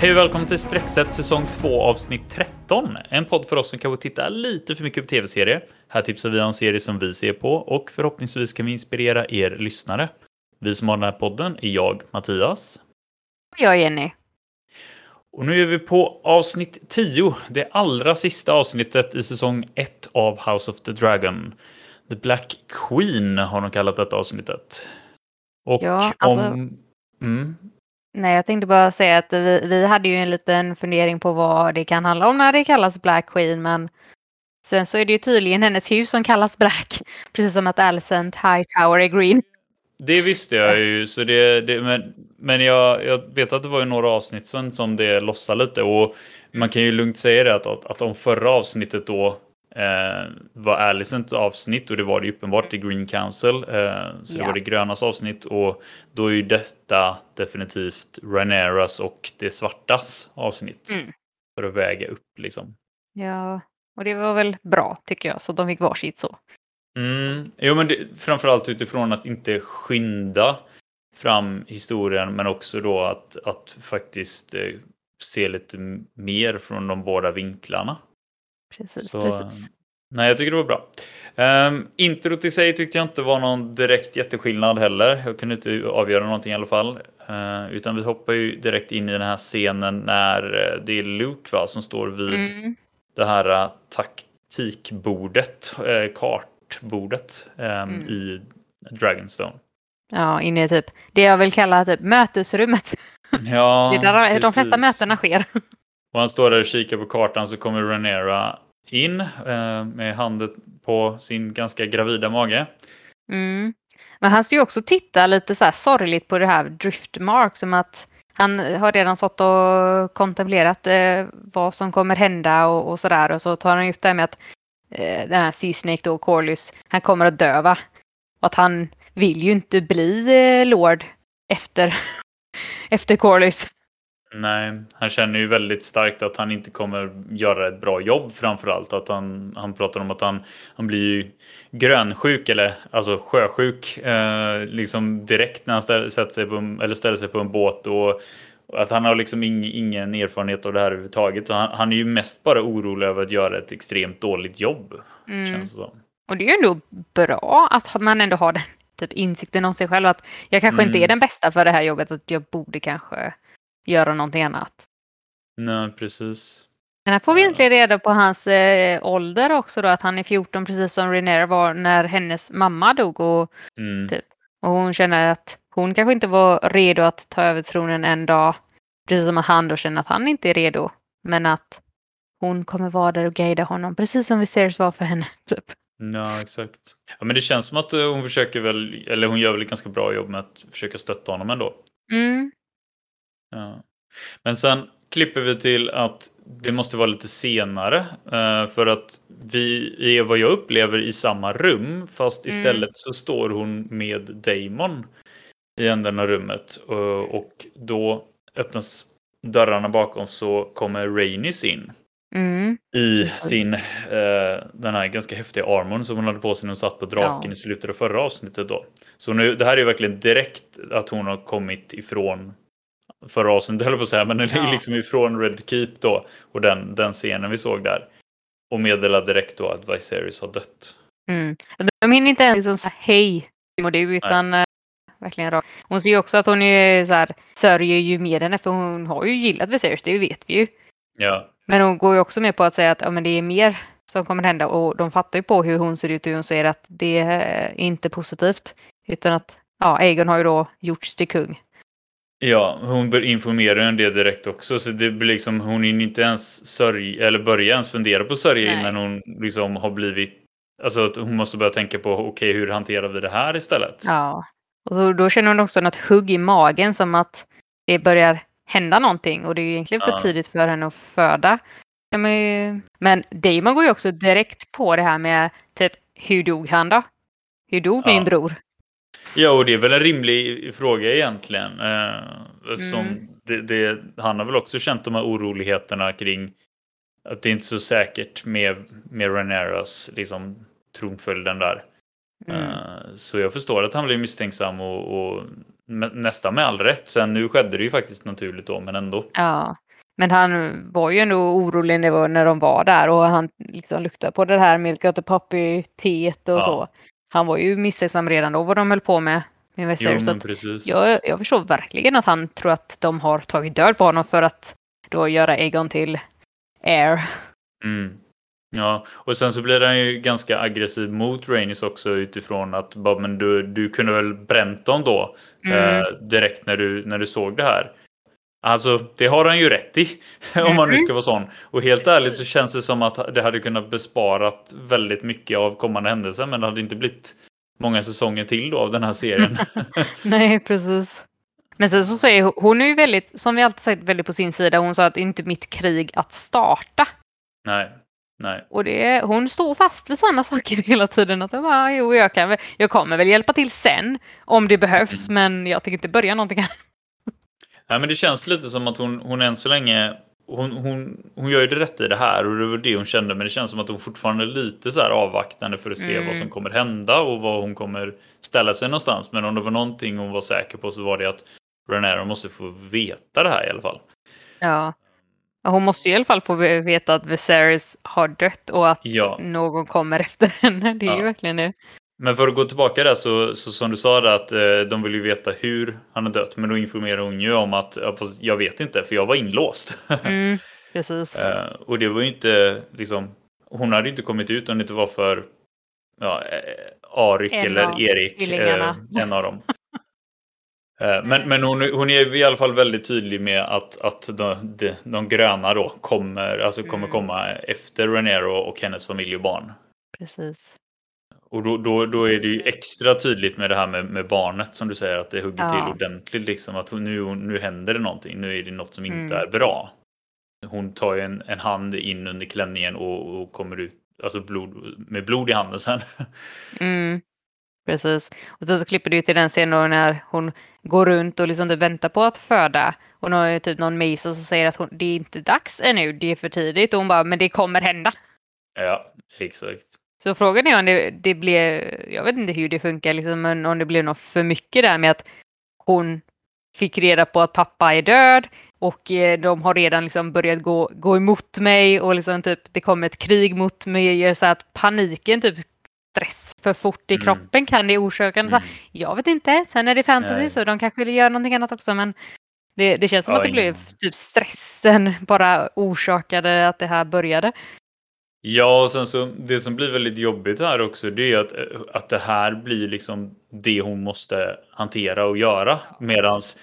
Hej och välkommen till Streckset säsong 2 avsnitt 13. En podd för oss som kanske tittar lite för mycket på tv-serier. Här tipsar vi om serier som vi ser på och förhoppningsvis kan vi inspirera er lyssnare. Vi som har den här podden är jag, Mattias. Jag Jenny. Och nu är vi på avsnitt 10, det allra sista avsnittet i säsong 1 av House of the Dragon. The Black Queen har de kallat detta avsnittet. Och Ja, alltså- om... Mm, Nej, jag tänkte bara säga att vi, vi hade ju en liten fundering på vad det kan handla om när det kallas Black Queen, men sen så är det ju tydligen hennes hus som kallas Black, precis som att Alicent Hightower är green. Det visste jag ju, så det, det, men, men jag, jag vet att det var ju några avsnitt sen som det lossade lite och man kan ju lugnt säga det att, att, om förra avsnittet då var Alicents avsnitt och det var det uppenbart i Green Council, eh, så det Ja. var det grönas avsnitt och då är ju detta definitivt Rhaenyras och det svartas avsnitt Mm. för att väga upp liksom. Ja, och det var väl bra tycker jag, så de fick varsitt så. Mm. Jo, men det, framförallt utifrån att inte skynda fram historien, men också då att, att faktiskt eh, se lite mer från de båda vinklarna. Precis, Så, precis. Nej, jag tycker det var bra. Um, introt i sig tyckte jag inte var någon direkt jätteskillnad heller. Jag kunde inte avgöra någonting i alla fall. Eh, utan vi hoppar ju direkt in i den här scenen när eh, det är Luke va, som står vid Mm. det här eh, taktikbordet, eh, kartbordet ehm, Mm. i Dragonstone. Ja, inne i typ det jag vill kalla typ mötesrummet. Ja, det är där de flesta precis. mötena sker. Och han står där och kikar på kartan så kommer Renera in eh, med handen på sin ganska gravida mage. Mm. Men han står ju också och tittar lite så här sorgligt på det här driftmark som att han har redan stått och kontemplerat eh, vad som kommer hända och, och sådär och så tar han upp det här med att eh, den här Sea Snake då, Corlys, han kommer att dö va? Och att han vill ju inte bli eh, Lord efter, efter Corlys. Nej, han känner ju väldigt starkt att han inte kommer göra ett bra jobb framförallt. Att han, han pratar om att han, han blir ju grönsjuk eller alltså sjösjuk eh, liksom direkt när han ställer, sätter sig på en, eller ställer sig på en båt och, att han har liksom ing, ingen erfarenhet av det här överhuvudtaget. Så han, han är ju mest bara orolig över att göra ett extremt dåligt jobb. Mm. Känns det som. Och det är ju ändå bra att man ändå har den typ insikten om sig själv att jag kanske inte Mm. är den bästa för det här jobbet, att jag borde kanske göra någonting annat. Nej, precis. Men här får vi Ja. egentligen reda på hans eh, ålder också då, att han är 14 precis som Renée var när hennes mamma dog och, Mm. Typ. och hon känner att hon kanske inte var redo att ta över tronen en dag. Precis som att han då känner att han inte är redo. Men att hon kommer vara där och guida honom, precis som Viserys var för henne. Typ. Ja, exakt. Ja, men det känns som att eh, hon försöker väl, eller hon gör väl ett ganska bra jobb med att försöka stötta honom ändå. Mm. Ja. Men sen klipper vi till att det måste vara lite senare eh, för att vi är vad jag upplever i samma rum fast Mm. istället så står hon med Damon i änden av rummet eh, och då öppnas dörrarna bakom så kommer Rainis in Mm. i sin eh, den här ganska häftiga armorn som hon hade på sig när hon satt på draken Ja. i slutet av förra avsnittet då. Så nu, det här är verkligen direkt att hon har kommit ifrån förra avsnittet höll på att säga, men Ja. liksom ifrån Red Keep då och den, den scenen vi såg där. Och meddelar direkt då att Viserys har dött. Mm. De hinner inte ens liksom säga hej och det utan eh, verkligen rakt. Hon ser ju också att hon är så här, sörjer ju med henne för hon har ju gillat Viserys, det vet vi ju. Ja, Men hon går ju också med på att säga att ja, men det är mer som kommer hända och de fattar ju på hur hon ser ut och hur hon säger att det är inte positivt. Utan att ja, Aegon har ju då gjorts till kung. Ja hon bör informera om det direkt också så det blir liksom hon hinner inte ens sörja eller börja ens fundera på sörja Nej. innan hon liksom har blivit Alltså att hon måste börja tänka på okej hur hanterar vi det här istället? Ja. Och då känner hon också något hugg i magen som att det börjar hända någonting och det är ju egentligen för Ja. tidigt för henne att föda. Men Damon går ju också direkt på det här med typ hur dog han då? Hur dog Ja. min bror? Ja, och det är väl en rimlig fråga egentligen. Eh, eftersom Mm. det, det, han har väl också känt de här oroligheterna kring att det inte är så säkert med, med Rhaenyras liksom, tronföljden där. Mm. Eh, så jag förstår att han blir misstänksam och, och nästan med all rätt. Sen nu skedde det ju faktiskt naturligt då, men ändå. Ja. Men han var ju ändå orolig när, när de var där och han liksom luktade på det här Milk of the Puppy-teet och Ja. så. Han var ju misstänksam redan då vad de höll på med. med Jo, Viserys. Så precis. jag, jag förstår verkligen att han tror att de har tagit död på honom för att då göra Egon till Air. Mm. Ja, och sen så blir han ju ganska aggressiv mot Rainis också utifrån att bara, men du, du kunde väl bränt dem då Mm. eh, direkt när du, när du såg det här. Alltså, det har han ju rätt i om man nu Mhm. ska vara sån. Och helt ärligt så känns det som att det hade kunnat besparat väldigt mycket av kommande händelser, men det hade inte blivit många säsonger till då av den här serien. Nej, precis. Men sen så säger hon, hon är ju väldigt, som vi alltid sagt, väldigt på sin sida. Hon sa att det är inte mitt krig att starta. nej, nej. Och det, hon står fast vid sådana saker hela tiden. Att bara, jo, jag, kan, jag kommer väl hjälpa till sen om det behövs, Mm. men jag tänker inte börja någonting här. Nej, men det känns lite som att hon, hon än så länge hon, hon, hon gör ju det rätt i det här och det var det hon kände men det känns som att hon fortfarande är lite så här avvaktande för att se Mm. vad som kommer hända och vad hon kommer ställa sig någonstans. Men om det var någonting hon var säker på så var det att Renero måste få veta det här i alla fall. Ja. Hon måste ju i alla fall få ve- veta att Viserys har dött och att Ja. någon kommer efter henne. Det är ju Ja. verkligen det. Men för att gå tillbaka där så, så som du sa där att eh, de vill ju veta hur han har dött. Men då informerar hon ju om att ja, jag vet inte för jag var inlåst. Mm, precis. Eh, och det var ju inte liksom. Hon hade inte kommit ut om det inte var för ja, eh, Arik En eller Erik. Eh, en av dem. Eh, men men hon, hon är i alla fall väldigt tydlig med att, att de, de, de gröna då kommer, alltså kommer Mm. komma efter Renero och hennes familj och barn. precis. Och då, då, då är det ju extra tydligt med det här med, med barnet som du säger att det hugger Ja. till ordentligt liksom att nu, nu händer det någonting, nu är det något som inte Mm. är bra. Hon tar ju en, en hand in under klänningen och, och kommer ut alltså blod, med blod i handen sen. Mm, precis. Och sen så klipper ju till den scenen när hon går runt och liksom typ väntar på att föda. Och det typ någon Mason som säger att hon, det är inte dags ännu, det är för tidigt. Och hon bara, men det kommer hända. ja, exakt. Så frågan är om det, det blev, jag vet inte hur det funkar, liksom, men om det blev något för mycket där med att hon fick reda på att pappa är död och eh, de har redan liksom börjat gå, gå emot mig och liksom typ det kommer ett krig mot mig. Så att paniken, typ stress för fort i Mm. kroppen kan det orsaka. Mm. Jag vet inte, sen är det fantasy Nej. så de kanske vill göra någonting annat också men det, det känns som Ja, att det blev typ stressen bara orsakade att det här började. Ja, och sen så det som blir väldigt jobbigt här också det är att, att det här blir liksom det hon måste hantera och göra. Medans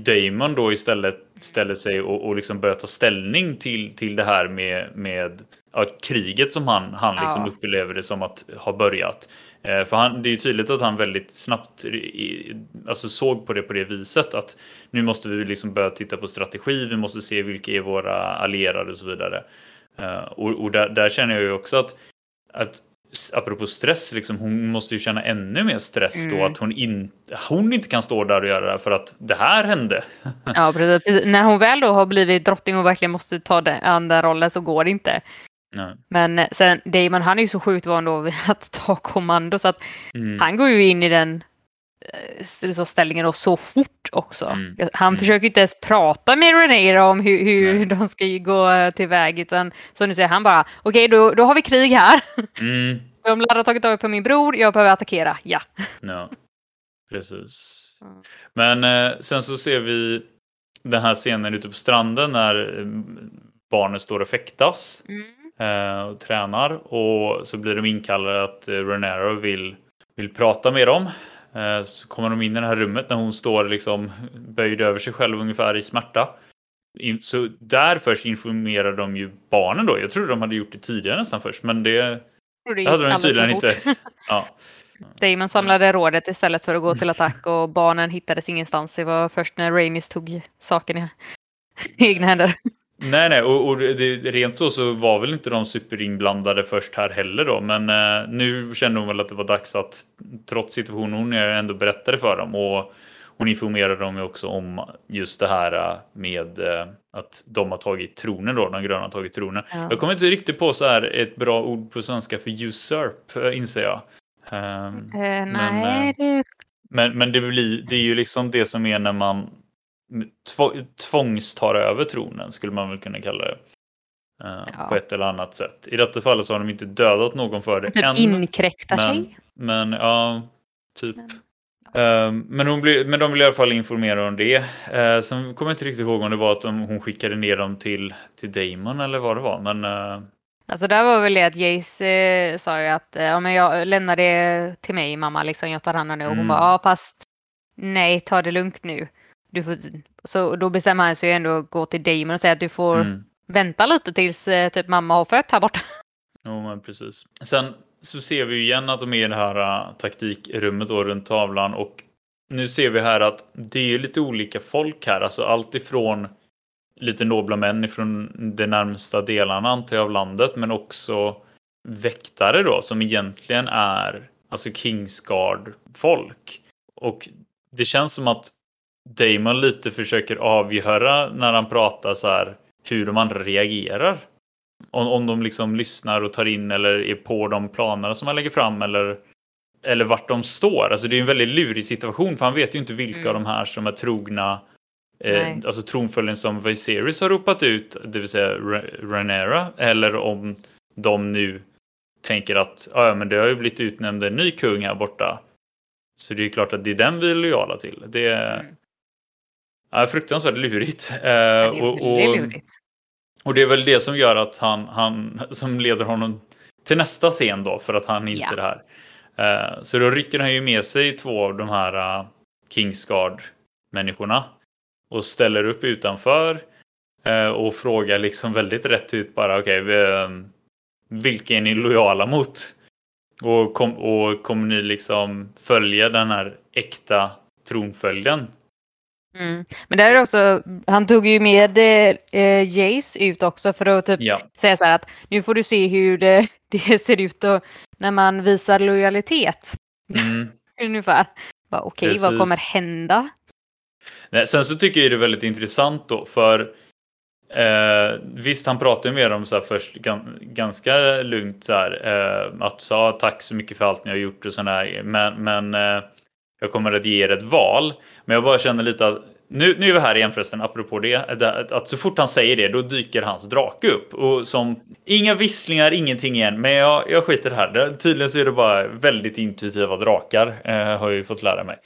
Damon då istället ställer sig och, och liksom börjar ta ställning till, till det här med, med ja, kriget som han, han liksom Ja. upplever det som att ha börjat. Eh, för han, det är ju tydligt att han väldigt snabbt i, alltså såg på det på det viset att nu måste vi liksom börja titta på strategi, vi måste se vilka är våra allierade och så vidare. Eh, och och där, där känner jag ju också att, att apropå stress, liksom, hon måste ju känna ännu mer stress då Mm. att hon, in, hon inte kan stå där och göra det här för att det här hände. Ja, precis. När hon väl då har blivit drottning och verkligen måste ta den andra rollen så går det inte. Nej. Men eh, sen Damon, han är ju så sjukt van då vid att ta kommando så att Mm. han går ju in i den så ställningen då så fort också. Mm. Han Mm. försöker inte ens prata med René om hur, hur de ska gå tillväg utan som du säger, han bara okej då, då har vi krig här. Mm. De lär ha tagit tag på min bror, jag behöver attackera, ja. Ja, precis. Mm. Men eh, sen så ser vi den här scenen ute på stranden när eh, barnen står och fäktas Mm. eh, och tränar och så blir de inkallade att eh, Renero vill, vill prata med dem. Eh, så kommer de in i det här rummet när hon står liksom böjd över sig själv ungefär i smärta. Så där först informerar de ju barnen då. Jag trodde de hade gjort det tidigare nästan först, men det, det hade de tydligen inte. Ja. Damon samlade rådet istället för att gå till attack och barnen hittades ingenstans. Det var först när Rainis tog saken i egna händer. Nej, nej, och, och det, rent så så var väl inte de superinblandade först här heller då, men eh, nu kände hon väl att det var dags att trots situationen hon är ändå berättade för dem och hon informerade dem ju också om just det här eh, med eh, att de har tagit tronen då, de gröna har tagit tronen. Ja. Jag kommer inte riktigt på så här ett bra ord på svenska för usurp, eh, inser jag. Ehm, Eh, nej, eh, det... men, men det, blir, det är ju liksom det som är när man tvångstar över tronen skulle man väl kunna kalla det. Uh, ja. På ett eller annat sätt. I detta fallet så har de inte dödat någon för det typ än. inkräktar men, sig. Men ja, typ. Men, ja. Uh, men, hon blir, men de vill i alla fall informera om det. Uh, sen kommer jag inte riktigt ihåg om det var att de, hon skickade ner dem till, till Damon eller vad det var. Men, uh, Alltså där var väl det att Jace sa ju att ja, men jag lämnar det till mig mamma, liksom, jag tar hand om det. Och hon mm. bara, ja fast nej, ta det lugnt nu. Du får, så då bestämmer han sig ändå att gå till Damon och säga att du får mm. vänta lite tills eh, typ mamma har fött här borta. Jo, men precis. Sen så ser vi ju igen att de är i det här uh, taktikrummet då runt tavlan och nu ser vi här att det är lite olika folk här, alltså allt ifrån lite nobla män ifrån de närmsta delarna antar jag av landet, men också väktare då som egentligen är alltså Kingsguard folk. Och det känns som att Damon lite försöker avgöra när han pratar så här hur de andra reagerar. Om, om de liksom lyssnar och tar in eller är på de planerna som han lägger fram eller, eller vart de står. Alltså det är en väldigt lurig situation för han vet ju inte vilka mm. av de här som är trogna eh, alltså tronföljden som Viserys har ropat ut, det vill säga Rhaenyra, eller om de nu tänker att ja, men det har ju blivit utnämnd en ny kung här borta. Så det är klart att det är den vi är lojala till. Det mm. Ja, fruktansvärt lurigt. Eh, ja, och, och, lurigt. och det är väl det som gör att han, han som leder honom till nästa scen då för att han inser ja. det här. Eh, så då rycker han ju med sig två av de här uh, Kingsguard människorna och ställer upp utanför uh, och frågar liksom väldigt rätt ut bara okej, okay, uh, vilka är ni lojala mot? Och, kom, och kommer ni liksom följa den här äkta tronföljden? Mm. Men där är också, han tog ju med eh, Jace ut också för att typ ja. säga så här att nu får du se hur det, det ser ut då, när man visar lojalitet. Mm. Ungefär. Okej, okay, vad kommer hända? Nej, sen så tycker jag det är väldigt intressant då för Eh, visst, han pratar ju med dem så först ganska lugnt så här, eh, att sa tack så mycket för allt ni har gjort och sådär. Men, men eh, jag kommer att ge er ett val. Men jag bara känner lite att nu, nu är vi här igen förresten, apropå det, att så fort han säger det, då dyker hans drake upp. Och som, inga visslingar, ingenting igen, men jag, jag skiter här. Det, tydligen så är det bara väldigt intuitiva drakar, eh, har jag ju fått lära mig.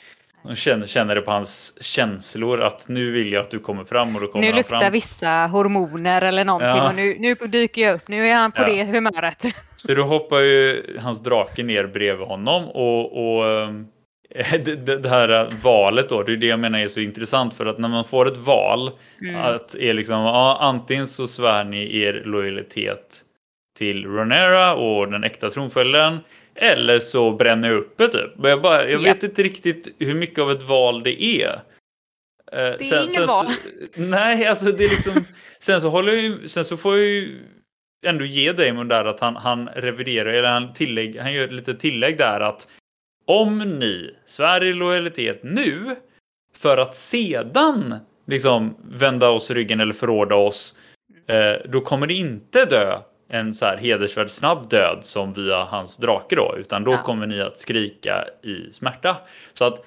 De känner, känner det på hans känslor att nu vill jag att du kommer fram och då kommer Nu luktar fram. vissa hormoner eller någonting ja. och nu, nu dyker jag upp. Nu är han på ja. det humöret. Så då hoppar ju hans drake ner bredvid honom och, och ehm, det, det, här valet då, det är det jag menar är så intressant för att när man får ett val mm. att är liksom ja, antingen så svär ni er lojalitet till Ronera och den äkta tronföljden eller så bränner jag upp det typ. Men jag, bara, jag vet inte riktigt hur mycket av ett val det är. Eh, det är sen, inget val. Så, nej, alltså det är liksom. sen så håller jag ju, sen så får jag ju ändå ge Damon där att han, han reviderar, eller han, tillägg, han gör ett litet tillägg där att om ni svär i lojalitet nu för att sedan liksom vända oss ryggen eller förråda oss, eh, då kommer det inte dö en så här hedersvärd snabb död som via hans drake då, utan då ja. kommer ni att skrika i smärta. Så att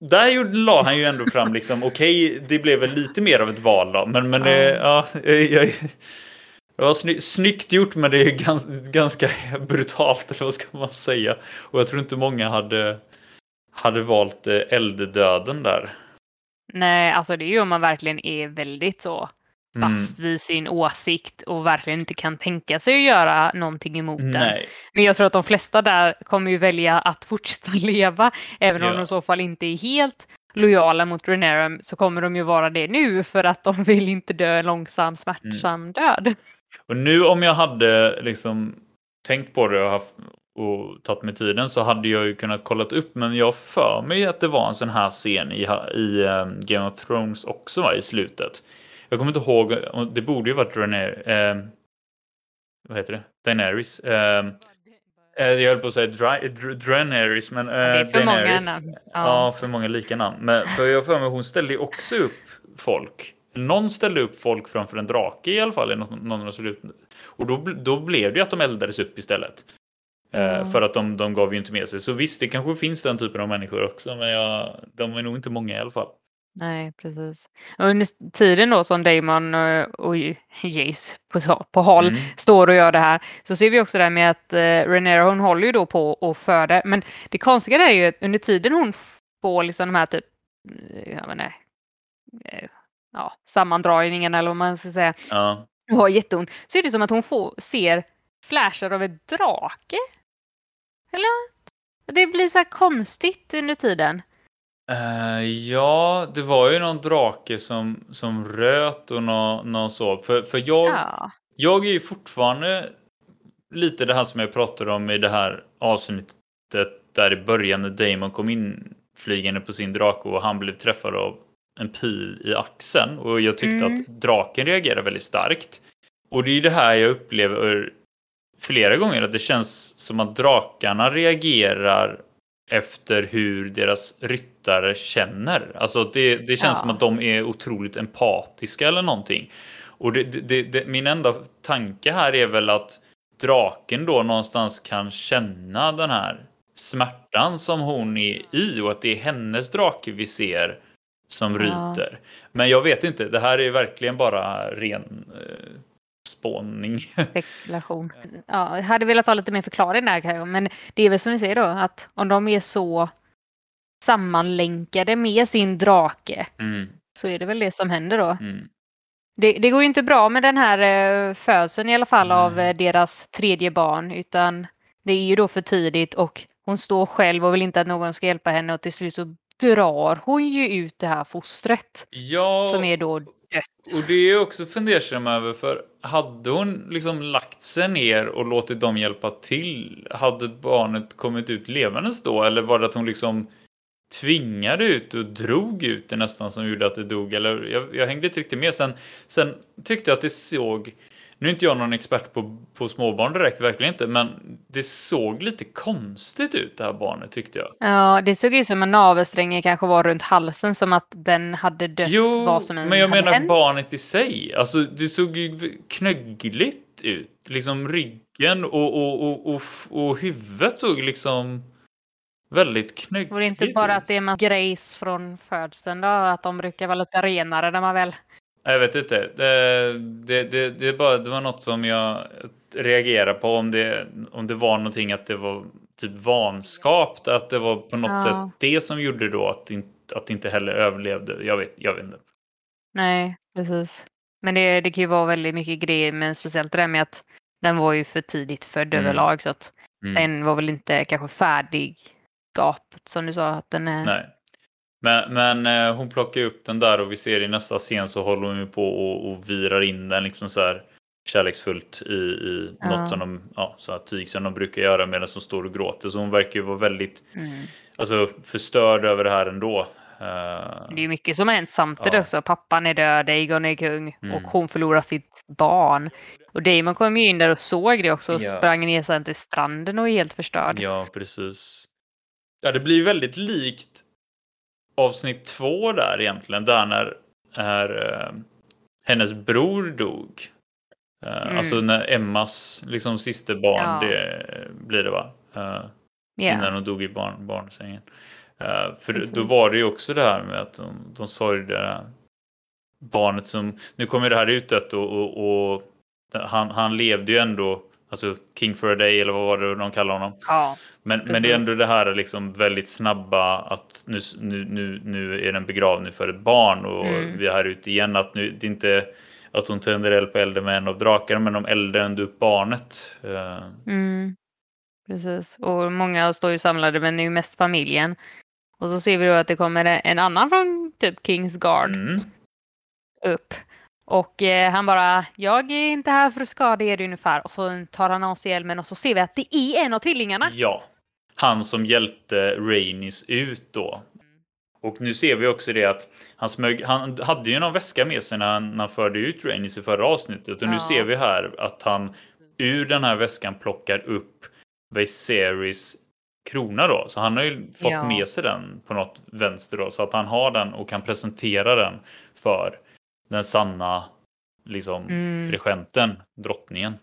där la han ju ändå fram liksom, okej, okay, det blev väl lite mer av ett val då, men, men ja, det, ja jag, det var sny snyggt gjort, men det är ganska, ganska brutalt, eller vad ska man säga? Och jag tror inte många hade, hade valt eh, elddöden där. Nej, alltså det är ju om man verkligen är väldigt så Mm. fast vid sin åsikt och verkligen inte kan tänka sig att göra någonting emot Nej. den. Men jag tror att de flesta där kommer ju välja att fortsätta leva, även ja. om de i så fall inte är helt lojala mot Renerum så kommer de ju vara det nu för att de vill inte dö en långsam smärtsam mm. död. Och nu om jag hade liksom tänkt på det och, haft, och tagit mig tiden så hade jag ju kunnat kollat upp men jag för mig att det var en sån här scen i, i um, Game of Thrones också va, i slutet. Jag kommer inte ihåg, det borde ju varit René, eh, vad heter det? Daenerys. Eh, jag höll på att säga Draenerys, men... Eh, det är för Daenerys. många namn. Ja. ja. för många lika namn. Men för jag för mig, hon ställde ju också upp folk. Någon ställde upp folk framför en drake i alla fall. Någon, någon. Och då, då blev det ju att de eldades upp istället. Mm. För att de, de gav ju inte med sig. Så visst, det kanske finns den typen av människor också, men jag, de är nog inte många i alla fall. Nej, precis. Under tiden då som Damon eh, och Jace på, på håll Mm. står och gör det här så ser vi också det här med att uh, Renera hon håller ju då på och föder. Men det konstiga där är ju att under tiden hon får liksom de här typ, eh, jag eh, ja, sammandragningen eller vad man ska säga, Ja. och har jätteont, så är det som att hon får, ser flashar av ett drake. Eller? Det blir så här konstigt under tiden. Eh, ja, det var ju någon drake som, som röt och någon, någon så. För, för jag, Ja. jag är ju fortfarande lite det här som jag pratade om i det här avsnittet där i början när Damon kom in flygande på sin drake och han blev träffad av en pil i axeln. Och jag tyckte Mm. att draken reagerade väldigt starkt. Och det är ju det här jag upplever flera gånger, att det känns som att drakarna reagerar efter hur deras ryttare känner. Alltså det, det känns Ja. som att de är otroligt empatiska eller någonting. Och det, det, det, det, min enda tanke här är väl att draken då någonstans kan känna den här smärtan som hon är i och att det är hennes drake vi ser som Ja. ryter. Men jag vet inte, det här är verkligen bara ren eh, spåning. Spekulation. Ja, jag hade velat ha lite mer förklaring där kanske, men det är väl som vi säger då att om de är så sammanlänkade med sin drake Mm, så är det väl det som händer då. mm. Det, det går ju inte bra med den här eh, födseln i alla fall av Nej. eh, deras tredje barn utan det är ju då för tidigt och hon står själv och vill inte att någon ska hjälpa henne och till slut så drar hon ju ut det här fostret Ja, som är då dött. och det är också fundersam över för hade hon liksom lagt sig ner och låtit dem hjälpa till, hade barnet kommit ut levandes då? Eller var det att hon liksom tvingade ut och drog ut det nästan som gjorde att det dog? Eller jag, jag hängde inte riktigt med. Sen, sen tyckte jag att det såg, nu är inte jag någon expert på, på småbarn direkt, verkligen inte, men det såg lite konstigt ut det här barnet tyckte jag. Ja, det såg ut som en navelsträngen kanske var runt halsen som att den hade dött Jo, vad som men jag menar hänt. barnet i sig. Alltså det såg ju knöggligt ut. Liksom ryggen och, och, och, och, och huvudet såg liksom väldigt knöggligt Var det inte bara ut. att det är en grejs från födseln då? Att de brukar vara lite renare när man väl... Jag vet inte. Det, det, det, det, bara, det var något som jag reagerade på. Om det, om det var någonting att det var typ vanskapt. Att det var på något Ja. sätt det som gjorde då att, inte, att det inte heller överlevde. Jag vet, jag vet inte. Nej, precis. Men det, det kan ju vara väldigt mycket grejer, men speciellt det där med att den var ju för tidigt född Mm. överlag så att Mm. den var väl inte kanske färdig gapet som du sa att den är. Nej. Men, men eh, hon plockar upp den där och vi ser i nästa scen så håller hon ju på och, och virar in den liksom så här kärleksfullt i, i Ja. något som de, ja, så här tyg som de brukar göra medan hon står och gråter. Så hon verkar ju vara väldigt Mm. alltså, förstörd över det här ändå. Eh, Det är mycket som har hänt samtidigt Ja. också. Pappan är död, Aegon är kung Mm. och hon förlorar sitt barn. Och Damon kom ju in där och såg det också och Ja. sprang ner sen till stranden och är helt förstörd. Ja, precis. Ja, det blir väldigt likt avsnitt två där egentligen, där när, när eh, hennes bror dog. Eh, Mm. Alltså när Emmas liksom sista barn, Ja. det blir det va? Eh, Ja. Innan hon dog i barn, barnsängen. Eh, för då Precis. var det ju också det här med att de, de sorgde barnet som, nu kommer det här ut och, och, och han, han levde ju ändå, alltså King for a day eller vad var det de kallade honom. ja. Men, men det är ändå det här liksom väldigt snabba att nu, nu, nu, nu är den begravd, nu för ett barn och Mm. vi är här ute igen. Att nu, det är inte att hon tänder eld på elden med en av drakarna men de eldar ändå upp barnet. Eh, Mm. Precis. Och många står ju samlade men det är ju mest familjen. Och så ser vi då att det kommer en annan från typ Kingsguard mm. upp. Och eh, han bara, jag är inte här för att skada er ungefär. Och så tar han av sig hjälmen och så ser vi att det är en av tvillingarna. Ja, han som hjälpte Rainis ut då. Och nu ser vi också det att han, smög, han hade ju någon väska med sig när han, när han förde ut Rainis i förra avsnittet. Och nu Ja. ser vi här att han ur den här väskan plockar upp Viserys krona då. Så han har ju fått Ja. med sig den på något vänster då. Så att han har den och kan presentera den för den sanna liksom Mm. regenten, drottningen.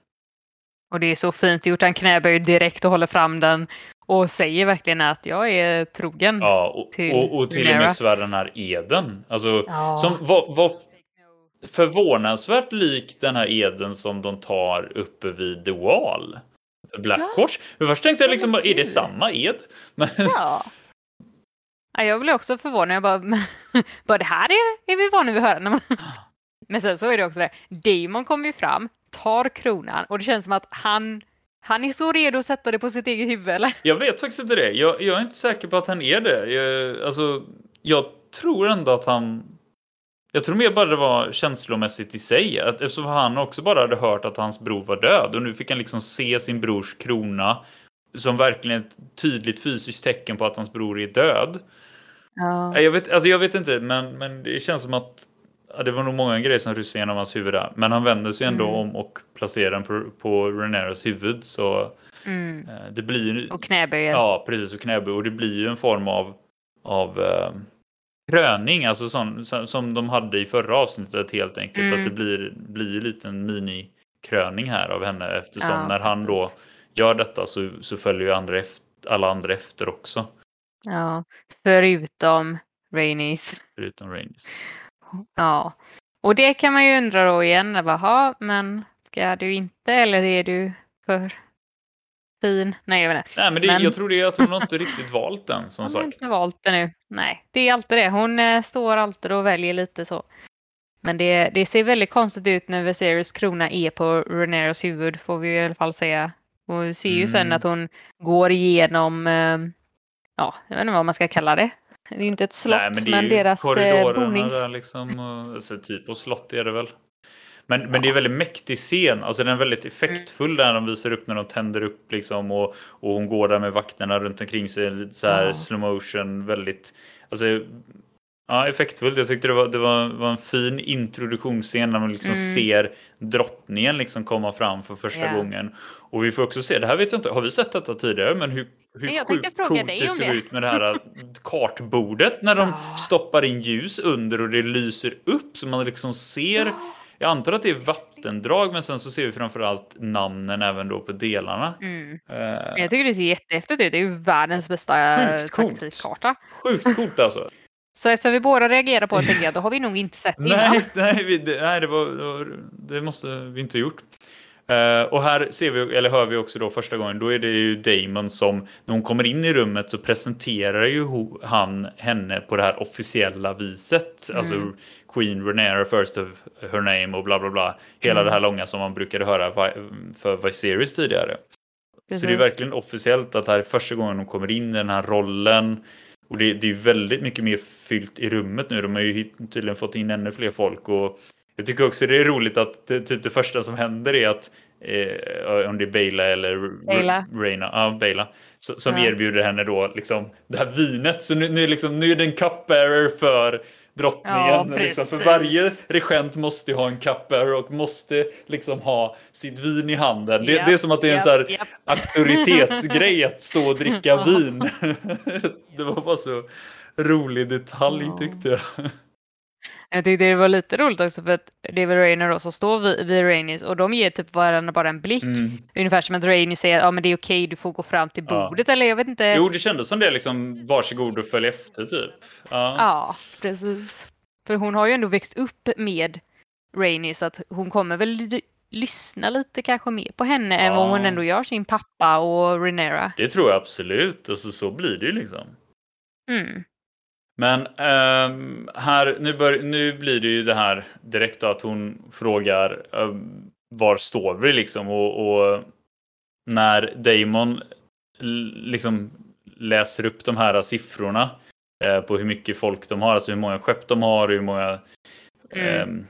Och det är så fint gjort. Han knäböjer direkt och håller fram den och säger verkligen att jag är trogen. Ja, och till och, och till och med svär den här eden. Alltså, Ja. som var, var förvånansvärt lik den här eden som de tar uppe vid The Wall. Blackwatch. För först tänkte jag liksom, är det samma ed? Men, Ja. Ja. Jag blev också förvånad. Jag bara, bara det här är, är vi vana vid att höra. Men sen så är det också det. Damon kommer ju fram, tar kronan och det känns som att han, han är så redo att sätta det på sitt eget huvud. Eller? Jag vet faktiskt inte det. Jag, jag är inte säker på att han är det. Jag, alltså, jag tror ändå att han... Jag tror mer bara det var känslomässigt i sig. Att, eftersom han också bara hade hört att hans bror var död. Och nu fick han liksom se sin brors krona. Som verkligen ett tydligt fysiskt tecken på att hans bror är död. Ja. Jag vet, alltså jag vet inte, men, men det känns som att ja, det var nog många grejer som rusade genom hans huvud där. Men han vände sig ändå Mm. om och placerade den på, på Reneros huvud. Så Mm. eh, det blir. Och knäböjer. Ja, precis. Och knäböj. Och det blir ju en form av, av eh, kröning, alltså sån, som, som de hade i förra avsnittet helt enkelt. Mm. Att det blir, blir lite en mini-kröning här av henne eftersom Ja, när han då precis. Gör detta så, så följer ju andra efter, alla andra efter också. Ja. Förutom Rainis. Förutom Rainis. Ja. Och det kan man ju undra då igen. Jaha, men ska du inte eller är du för fin? Nej, jag vet inte. Nej, men, det, Men- jag tror det är att hon har inte riktigt valt den som Hon har sagt. inte valt det nu. Nej, det är alltid det. Hon eh, står alltid och väljer lite så. Men det, det ser väldigt konstigt ut när Viserys krona är på Reneros huvud, får vi i alla fall säga. Och ser ju sen Mm. att hon går igenom, eh, ja, jag vet inte vad man ska kalla det. Det är ju inte ett slott, Nej, men, men deras eh, boning. där liksom. Alltså, typ och slott är det väl. Men, men det är en väldigt mäktig scen. Alltså den är väldigt effektfull där de visar upp när de tänder upp liksom. Och, och hon går där med vakterna runt omkring sig. Lite så här Ja. slow motion. Väldigt, alltså. Ja, effektfullt. Jag tyckte det var, det var, var en fin introduktionsscen när man liksom Mm. ser drottningen liksom komma fram för första Ja. gången. Och vi får också se, det här vet jag inte, har vi sett detta tidigare? Men hur, hur Jag sjukt coolt det ser det. ut med det här kartbordet när de stoppar in ljus under och det lyser upp så man liksom ser. Jag antar att det är vattendrag men sen så ser vi framförallt namnen även då på delarna. Mm. Eh, Jag tycker det ser jättehäftigt ut. Det är ju världens bästa eh, taktikkarta. sjukt coolt alltså. Så eftersom vi båda reagerar på det tänker jag, då har vi nog inte sett det innan. nej, nej, vi, det, nej det, var, det måste vi inte ha gjort. Eh, och här ser vi, eller hör vi också då första gången, då är det ju Damon som, när hon kommer in i rummet så presenterar ju han henne på det här officiella viset. Mm. Alltså Queen Renera first of her name och bla bla bla. Hela Mm. det här långa som man brukade höra för Viserys tidigare. Så det är Precis. verkligen officiellt att det här är första gången hon kommer in i den här rollen. Och det, det är väldigt mycket mer fyllt i rummet nu. De har ju tydligen fått in ännu fler folk. Och jag tycker också det är roligt att det, typ det första som händer är att eh, om det är Bela eller Bela. Reina, ja Bela, så, som Ja. erbjuder henne då liksom det här vinet. Så nu, nu, är liksom, nu är det en cupbearer för drottningen. Ja, liksom, för varje regent måste ju ha en cupbearer och måste liksom ha sitt vin i handen. Det, Japp, det är som att det är en japp, så här japp. auktoritetsgrej att stå och dricka vin. det var bara så rolig detalj Ja. tyckte jag. Jag tyckte det var lite roligt också för att det är väl Rainer då som står vid, vid Rainis och de ger typ varandra bara en blick. Mm. Ungefär som att Rainy säger att ja, men det är okej, du får gå fram till Ja. bordet eller jag vet inte. Jo, det kändes som det liksom varsågod och följ efter typ. Ja. Ja, precis. För hon har ju ändå växt upp med Rainy så att hon kommer väl ly- lyssna lite kanske mer på henne än vad Ja. hon ändå gör sin pappa och Renera. Det tror jag absolut. Alltså, så blir det ju liksom. Mm. Men ehm, här, nu, bör, nu blir det ju det här direkt då att hon frågar ehm, var står vi liksom och, och när Damon liksom läser upp de här siffrorna eh, på hur mycket folk de har, alltså hur många skepp de har, hur många ehm,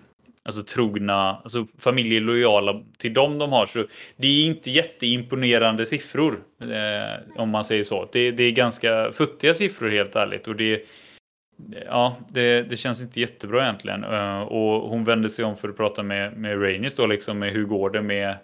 alltså trogna, alltså familjer lojala till dem de har. Så det är inte jätteimponerande siffror eh, om man säger så. Det, det är ganska futtiga siffror helt ärligt och det Ja, det, det känns inte jättebra egentligen. Eh, och hon vände sig om för att prata med, med Rainis då liksom med hur går det med,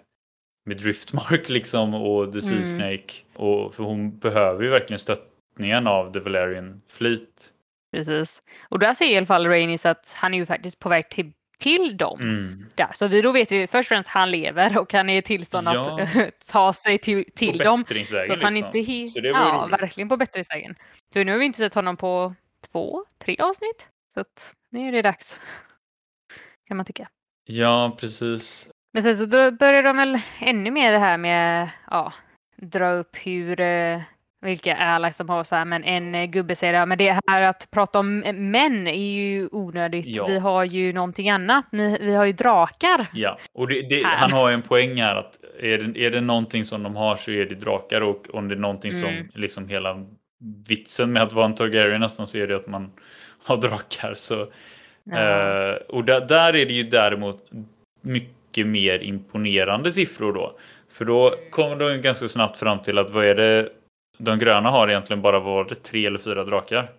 med Driftmark liksom och The Sea Mm. Snake. Och, för hon behöver ju verkligen stöttningen av The Valerian Fleet. Precis. Och där ser i alla fall Rainis att han är ju faktiskt på väg till, till dem. Mm. Där. Så vi, då vet vi först och främst han lever och han är i tillstånd Ja. att ta sig till, till På dem. Så att han liksom. inte Så det var ja, roligt. verkligen på bättringsvägen. För nu har vi inte sett honom på två, tre avsnitt. Så att nu är det dags. Kan man tycka. Ja, precis. Men sen så börjar de väl ännu mer det här med ja, dra upp hur eh, vilka allies de har så här. Men en eh, gubbe säger ja, men det här att prata om eh, män är ju onödigt. Ja. Vi har ju någonting annat. Ni, vi har ju drakar. Ja, och det, det, han har ju en poäng här att är det, är det någonting som de har så är det drakar och om det är någonting Mm. som liksom hela vitsen med att vara en Targaryen nästan så är det att man har drakar. Så, Ja. eh, och där, där är det ju däremot mycket mer imponerande siffror då. För då kommer de ganska snabbt fram till att vad är det de gröna har egentligen bara var det tre eller fyra drakar.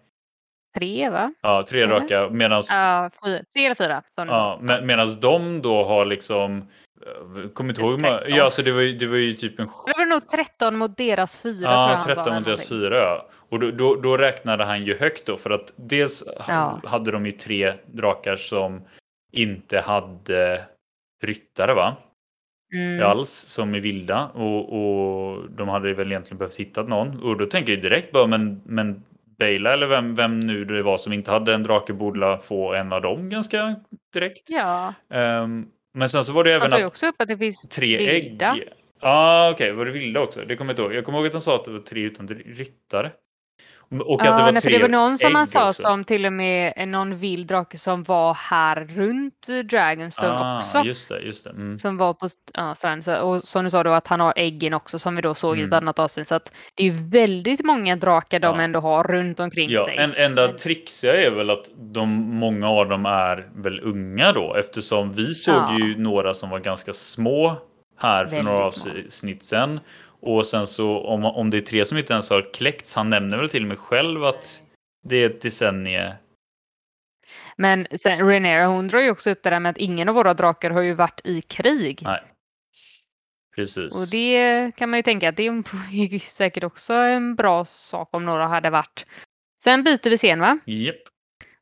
Tre va? Ja, tre drakar. Medan Ja, tre eller fyra Ja, med, medan de då har liksom... Jag kommer inte ihåg hur många... 13. Ja, så det var ju, det var ju typ en... Det var nog 13 mot deras fyra Ja, han sa. 13 eller mot deras fyra ja. Och då, då, då räknade han ju högt då för att dels Ja. hade de ju tre drakar som inte hade ryttare va? Mm. Alls som är vilda och, och de hade väl egentligen behövt hitta någon och då tänker jag direkt bara men, men Bela eller vem, vem nu det var som inte hade en drake borde få en av dem ganska direkt. Ja, Ehm, men sen så var det även att också upp att det finns tre vilda. ägg. Ja, ah, okej, var det vilda också? Det kommer jag inte ihåg. Jag kommer ihåg att han sa att det var tre utan ryttare. Och att Ja, det var nej, tre det var någon som ägg sa också. som till och med någon vild drake som var här runt Dragonstone ah, också. Just det, just det. Mm. Som var på ja, stranden. Så, och som du sa då att han har äggen också som vi då såg i ett Mm. annat avsnitt. Så att det är väldigt många drakar de Ja. ändå har runt omkring Ja, sig. en enda trixiga är väl att de, många av dem är väl unga då eftersom vi såg Ja. ju några som var ganska små här för några Väldigt små. avsnitt sen. Och sen så om, om det är tre som inte ens har kläckts, han nämner väl till och med själv att det är ett decennie. Men sen Renera hon drar ju också upp det där med att ingen av våra drakar har ju varit i krig. Nej. Precis. Och det kan man ju tänka att det är säkert också en bra sak om några hade varit. Sen byter vi scen va? Japp.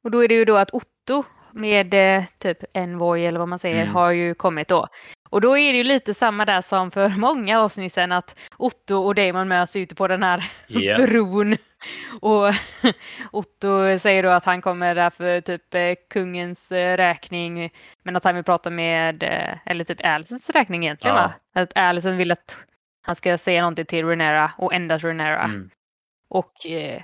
Och då är det ju då att Otto med eh, typ Envoy eller vad man säger Mm. har ju kommit då. Och då är det ju lite samma där som för många avsnitt sedan att Otto och Damon möts ute på den här Ja. bron. Och Otto säger då att han kommer där för typ eh, kungens eh, räkning. Men att han vill prata med, eh, eller typ Alicens räkning egentligen Ja. va? Att Alicent vill att han ska säga någonting till Renera och endast Renera. Mm. Och eh,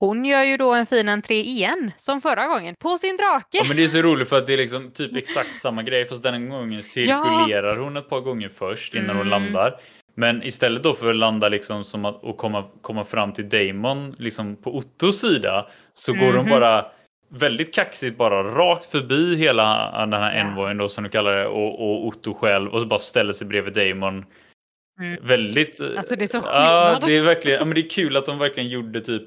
hon gör ju då en fin entré igen, som förra gången, på sin drake. Ja, men det är så roligt för att det är liksom typ exakt samma grej fast den gången cirkulerar hon ett par gånger först innan hon Mm. landar. Men istället då för att landa liksom som att och komma, komma fram till Damon liksom på Ottos sida så går hon Mhm. bara väldigt kaxigt bara rakt förbi hela den här Ja. envoyen då som du kallar det och, och Otto själv och så bara ställer sig bredvid Damon. Mm. Väldigt... Alltså, det är så ja, skillnad. det är verkligen, ja, men det är kul att de verkligen gjorde typ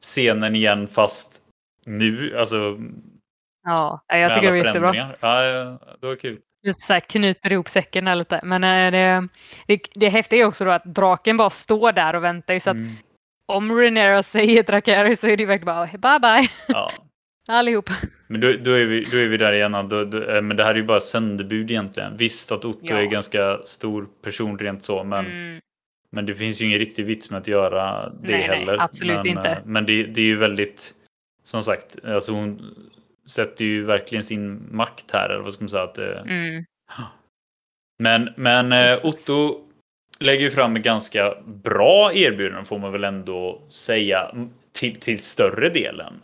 scenen igen fast nu, alltså Ja, jag tycker det var jättebra. Ja, det var kul. Lite så här knyter ihop säcken där lite. Men eh, det, det, det häftiga är också då att draken bara står där och väntar. Så att Mm. om Renera säger Drakari så är det verkligen bara bye bye Ja. allihop. Men då, då, är vi, då är vi där igen. Då, då, eh, men det här är ju bara sändebud egentligen. Visst att Otto Ja. är ganska stor person rent så, men, Mm, men det finns ju ingen riktig vits med att göra det Nej, nej, heller. absolut men, inte. eh, Men det, det är ju väldigt, som sagt, alltså hon sätter ju verkligen sin makt här. Eller vad ska man säga? Att, det- mm. Men, men eh, Precis. Otto lägger ju fram ett ganska bra erbjudande får man väl ändå säga till, till större delen.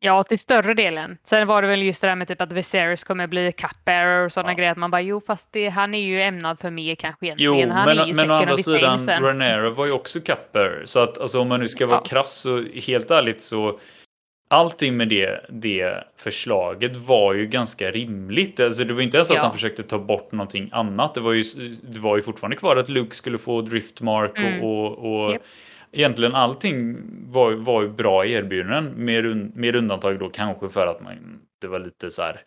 Ja, till större delen. Sen var det väl just det där med typ att Viserys kommer bli cupbearer och sådana Ja. grejer. Att man bara, jo fast det, han är ju ämnad för mer kanske Jo, egentligen. han men, är ju men å andra sidan, sen. Var ju också kapper. Så att alltså, om man nu ska vara Ja. krass så helt ärligt så allting med det, det förslaget var ju ganska rimligt. Alltså, det var inte ens att Ja. han försökte ta bort någonting annat. Det var ju, det var ju fortfarande kvar att Luke skulle få driftmark Mm. och, och, och Japp. Egentligen allting var, var ju bra erbjudanden med, un- med undantag då kanske för att man, det var lite så här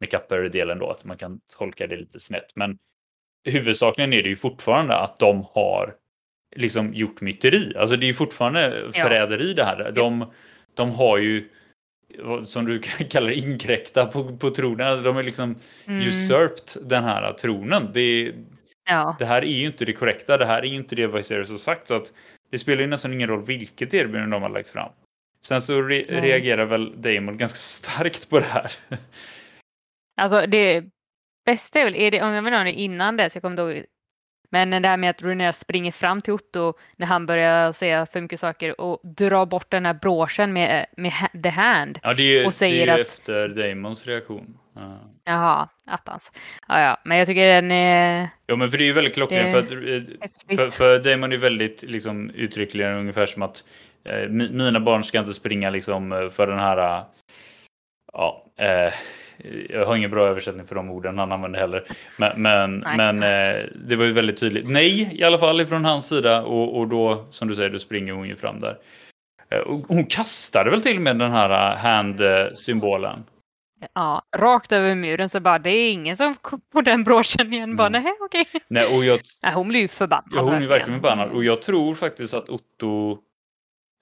med kapper-delen då, att man kan tolka det lite snett. Men huvudsakligen är det ju fortfarande att de har liksom gjort myteri. Alltså det är ju fortfarande Ja. förräderi det här. De, de har ju som du kallar inkräkta på, på tronen. De har liksom mm. usurped den här tronen. Det, ja. det här är ju inte det korrekta. Det här är ju inte det Viserys har sagt. Så att det spelar ju nästan ingen roll vilket erbjudande de har lagt fram. Sen så re reagerar väl Damon ganska starkt på det här. Alltså det bästa är väl, är det, om jag det innan det, så jag kommer ihåg men det här med att Runera springer fram till Otto när han börjar säga för mycket saker och drar bort den här broschen med, med the hand. Ja, det är ju, och säger det är att, efter Damons reaktion. Ja. Jaha, attans. Ja, ja, men jag tycker den är... Ja, men för det är ju väldigt klockrent för, att, eh, för, för Damon är väldigt liksom, uttrycklig ungefär som att eh, mina barn ska inte springa liksom eh, för den här ja, eh, jag har ingen bra översättning för de orden han använde heller. Men, men, men eh, det var ju väldigt tydligt. Nej, i alla fall ifrån hans sida. Och, och då, som du säger, då springer hon ju fram där. Eh, och hon kastade väl till och med den här hand-symbolen. Ja, rakt över muren så bara det är ingen som på den broschen igen. Bara mm. nej, okej. Nej, och jag... nej, hon blir ju förbannad. Ja, hon är verkligen förbannad. Och jag tror faktiskt att Otto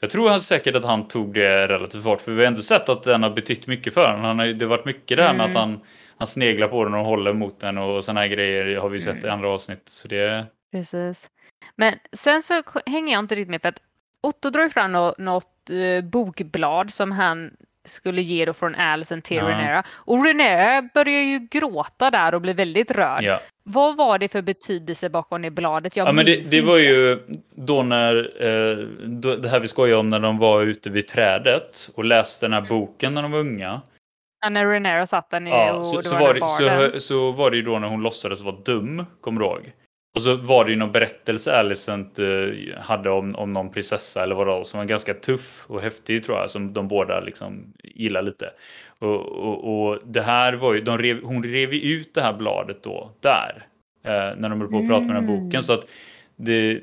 jag tror säkert att han tog det relativt fort för vi har ändå sett att den har betytt mycket för honom. Han har, det har varit mycket där mm. med att mm. han, han sneglar på den och håller mot den och sådana här grejer har vi sett mm. i andra avsnitt. Så det... Precis. Men sen så hänger jag inte riktigt med för att Otto drar fram något, något uh, bokblad som han skulle ge då från Alison till ja. Renera. Och Renera börjar ju gråta där och blir väldigt rörd. Ja. Vad var det för betydelse bakom det bladet? Jag ja, men det, det var ju då när, eh, då, det här vi skojar om när de var ute vid trädet och läste den här boken när de var unga. Ja, när Renera satt där nere ja, och så, så var, det, så, så var det ju då när hon låtsades vara dum, kommer du ihåg? Och så var det ju någon berättelse Alicent uh, hade om, om någon prinsessa eller vad det var som var ganska tuff och häftig tror jag som de båda liksom gillar lite. Och, och, och det här var ju, rev, hon rev ut det här bladet då där uh, när de höll på att prata med den här boken mm. så att det,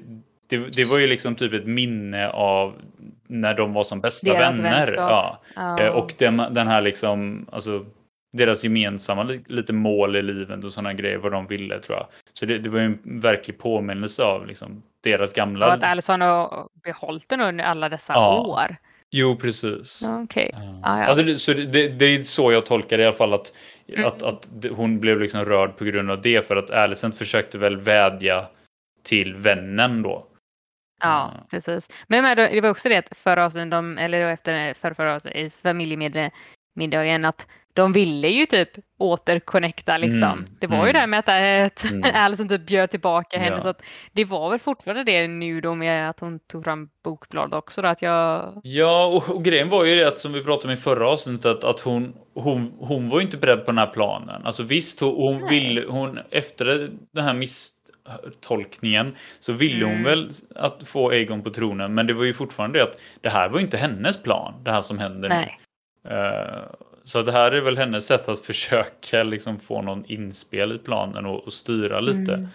det, det, var ju liksom typ ett minne av när de var som bästa Deras vänner. Vänskap. Ja. Oh. Och den, den här liksom, alltså deras gemensamma lite mål i livet och sådana grejer, vad de ville tror jag. Så det, det var ju en verklig påminnelse av liksom, deras gamla... Och att Allison har behållit den under alla dessa ja. år. Jo, precis. Okay. Uh, ah, ja. alltså, så det, det, är så jag tolkar det i alla fall, att, mm. att, att hon blev liksom rörd på grund av det, för att Allison försökte väl vädja till vännen då. Ja, precis. Men det var också det att förra avsnittet, eller efter förra, förra avsnittet, i familjemiddagen, att de ville ju typ återconnecta liksom. Mm, det var mm. ju det med att äh, mm. Alison typ bjöd tillbaka henne ja. så att det var väl fortfarande det nu då med att hon tog fram bokblad också då att jag... Ja och, och grejen var ju det att som vi pratade om i förra avsnittet att, att hon, hon, hon var ju inte beredd på den här planen. Alltså visst hon, hon ville, hon efter den här misstolkningen så ville hon mm. väl att få Egon på tronen men det var ju fortfarande det att det här var ju inte hennes plan det här som händer Nej. nu. Uh, så det här är väl hennes sätt att försöka liksom få någon inspel i planen och, och styra lite. Mm.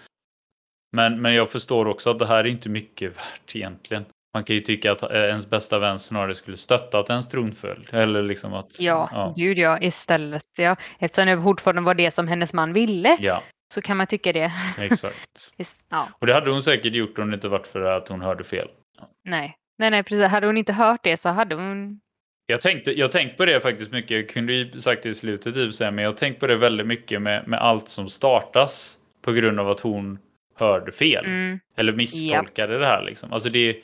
Men, men jag förstår också att det här är inte mycket värt egentligen. Man kan ju tycka att eh, ens bästa vän snarare skulle stöttat ens tronföljd. Eller liksom att, ja, ja, gud ja, istället. Ja. Eftersom det fortfarande var det som hennes man ville. Ja. Så kan man tycka det. Exakt. ja. Och det hade hon säkert gjort om det inte varit för att hon hörde fel. Nej. Nej, nej, precis. Hade hon inte hört det så hade hon jag tänkte, jag tänkte på det faktiskt mycket, jag kunde ju sagt det i slutet typ, men jag har tänkt på det väldigt mycket med, med allt som startas på grund av att hon hörde fel. Mm. Eller misstolkade yep. det här liksom. Alltså det,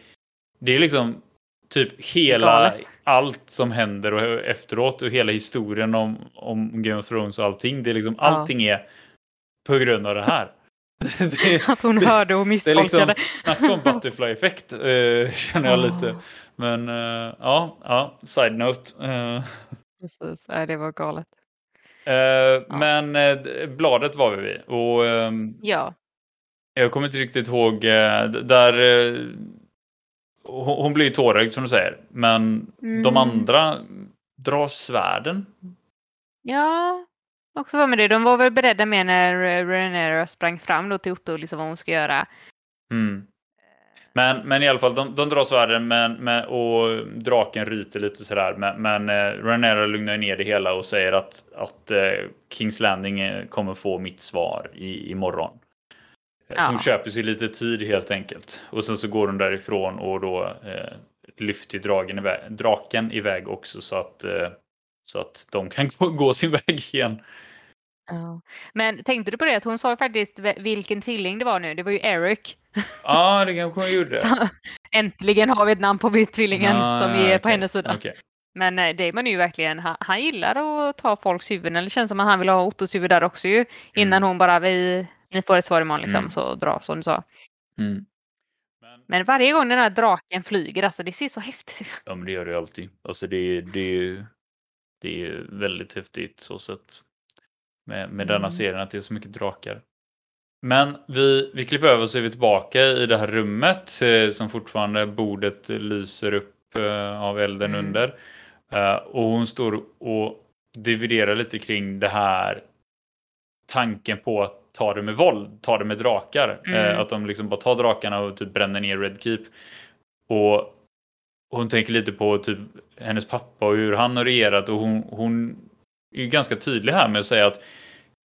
det är liksom typ hela, allt som händer och efteråt och hela historien om, om Game of Thrones och allting. Det är liksom, ja. allting är på grund av det här. det, att hon hörde och misstolkade. Det är liksom, snacka om butterfly-effekt uh, känner jag oh. lite. Men uh, ja, ja, side note. Uh. Precis, Nej, det var galet. Uh, ja. Men bladet var vi vid. Och, um, ja. Jag kommer inte riktigt ihåg där hon, hon blir ju tårögd som du säger. Men mm. de andra drar svärden. Ja, också var med det. De var väl beredda med när Renera sprang fram då till Otto liksom vad hon ska göra. Mm. Men, men i alla fall, de, de drar svärden men, men, och draken ryter lite sådär. Men, men eh, Renera lugnar ner det hela och säger att, att eh, Kings Landing eh, kommer få mitt svar i, imorgon. Eh, ja. Så hon köper sig lite tid helt enkelt. Och sen så går de därifrån och då eh, lyfter dragen iväg, draken iväg också så att eh, så att de kan gå, gå sin väg igen. Ja. Men tänkte du på det att hon sa faktiskt vilken tvilling det var nu? Det var ju Eric. Ja, det kanske hon gjorde. Så, äntligen har vi ett namn på tvillingen Ah, som är på okej, hennes sida. okej. Men eh, Damon är ju verkligen, han, han gillar att ta folks huvuden. Det känns som att han vill ha Ottos huvud där också ju. Innan Mm. hon bara, vi, ni får ett svar imorgon liksom, Mm. så dra som du sa. Mm. Men, Men varje gång den här draken flyger, alltså det ser så häftigt ut. ja, men det gör det ju alltid. Alltså det, är- det, det är ju väldigt häftigt så sett. Med, med denna Mm. serien att det är så mycket drakar. Men vi, vi klipper över så är vi tillbaka i det här rummet eh, som fortfarande bordet lyser upp eh, av elden Mm. under. Eh, och hon står och dividerar lite kring det här tanken på att ta det med våld, ta det med drakar. Mm. Eh, att de liksom bara tar drakarna och typ bränner ner Red Keep. Och hon tänker lite på typ hennes pappa och hur han har regerat och hon, hon är ju ganska tydlig här med att säga att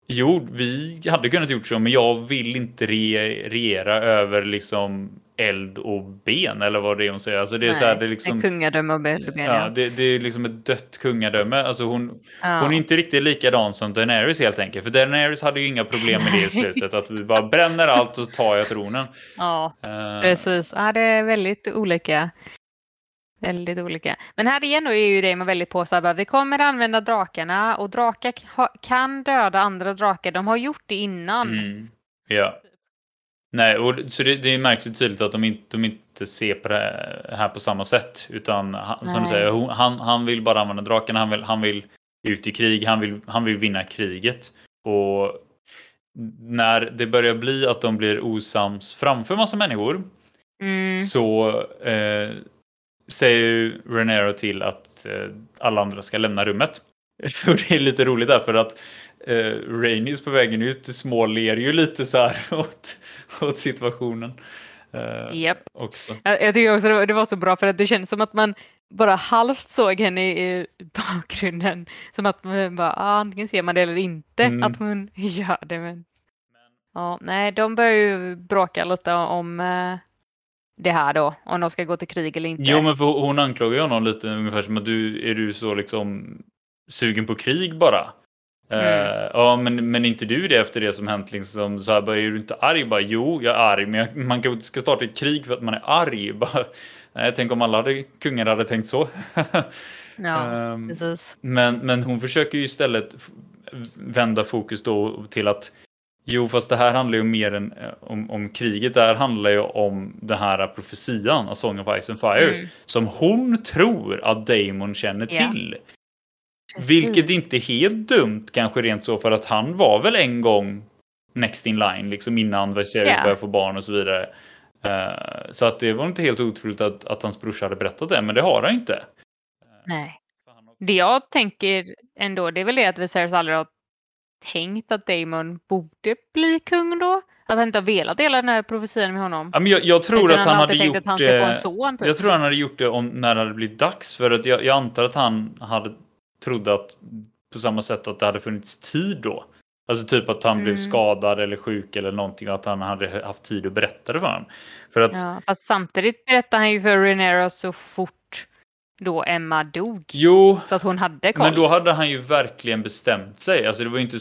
Jo, vi hade kunnat gjort så, men jag vill inte re regera över liksom eld och ben eller vad det är hon säger. Alltså det är så här, det är liksom, kungadöme och ben. ja, Ja, det, det är liksom ett dött kungadöme. Alltså hon, ja. hon är inte riktigt likadan som Daenerys helt enkelt. För Daenerys hade ju inga problem med det i slutet. Att vi bara bränner allt och tar jag tronen. ja Eh, precis. Ja, det är väldigt olika. Väldigt olika. Men här igen är ju Damon väldigt på så här, vi kommer använda drakarna och drakar kan döda andra drakar. De har gjort det innan. Mm, ja. Nej, och så det, det märks ju tydligt att de inte, de inte ser på det här på samma sätt. Utan han, som du säger, han, han vill bara använda drakarna. Han vill, han vill ut i krig. Han vill, han vill vinna kriget. Och när det börjar bli att de blir osams framför massa människor Mm. så eh, säger ju Renero till att eh, alla andra ska lämna rummet. Och det är lite roligt där för att eh, Rainis på vägen ut småler ju lite så här åt, åt situationen. Eh, också. Jag, jag tycker också det var, det var så bra för att det kändes som att man bara halvt såg henne i, i bakgrunden. Som att man bara, ah, antingen ser man det eller inte Mm. att hon gör det. Men... Ja, nej, de börjar ju bråka lite om eh, det här då. Om de ska gå till krig eller inte. Jo men för hon anklagar ju honom lite ungefär som att du är du så liksom sugen på krig bara. Mm. Eh, ja men, men inte du det efter det som hänt liksom så här bara, är du inte arg? Bara, jo jag är arg men jag, man kan inte ska starta ett krig för att man är arg. Bara, nej, tänk om alla hade, kungar hade tänkt så. Ja, Ehm, precis. men, men hon försöker ju istället vända fokus då till att Jo, fast det här handlar ju mer än eh, om, om kriget. Det här handlar ju om den här profetian, A Song of Ice and Fire, Mm. som hon tror att Damon känner Ja, till. Precis. Vilket inte är helt dumt kanske rent så för att han var väl en gång next in line liksom innan Viserys Ja. började få barn och så vidare. Eh, så att det var inte helt otroligt att, att hans brorsa hade berättat det, men det har han inte. Nej. Det jag tänker ändå, det är väl det att Viserys aldrig har tänkt att Damon borde bli kung då? Att han inte har velat dela den här profetian med honom? Ja, men jag, jag tror att han hade alltid tänkt gjort han det. son typ. Jag tror han hade gjort det om när det hade blivit dags för att jag, jag antar att han hade trodde att på samma sätt att det hade funnits tid då. Alltså typ att han blev Mm. skadad eller sjuk eller någonting och att han hade haft tid att berätta det för honom. För att Ja, fast samtidigt berättar han ju för Renera så fort då Emma dog. jo, Så att hon hade koll. men då hade han ju verkligen bestämt sig. Alltså det var inte,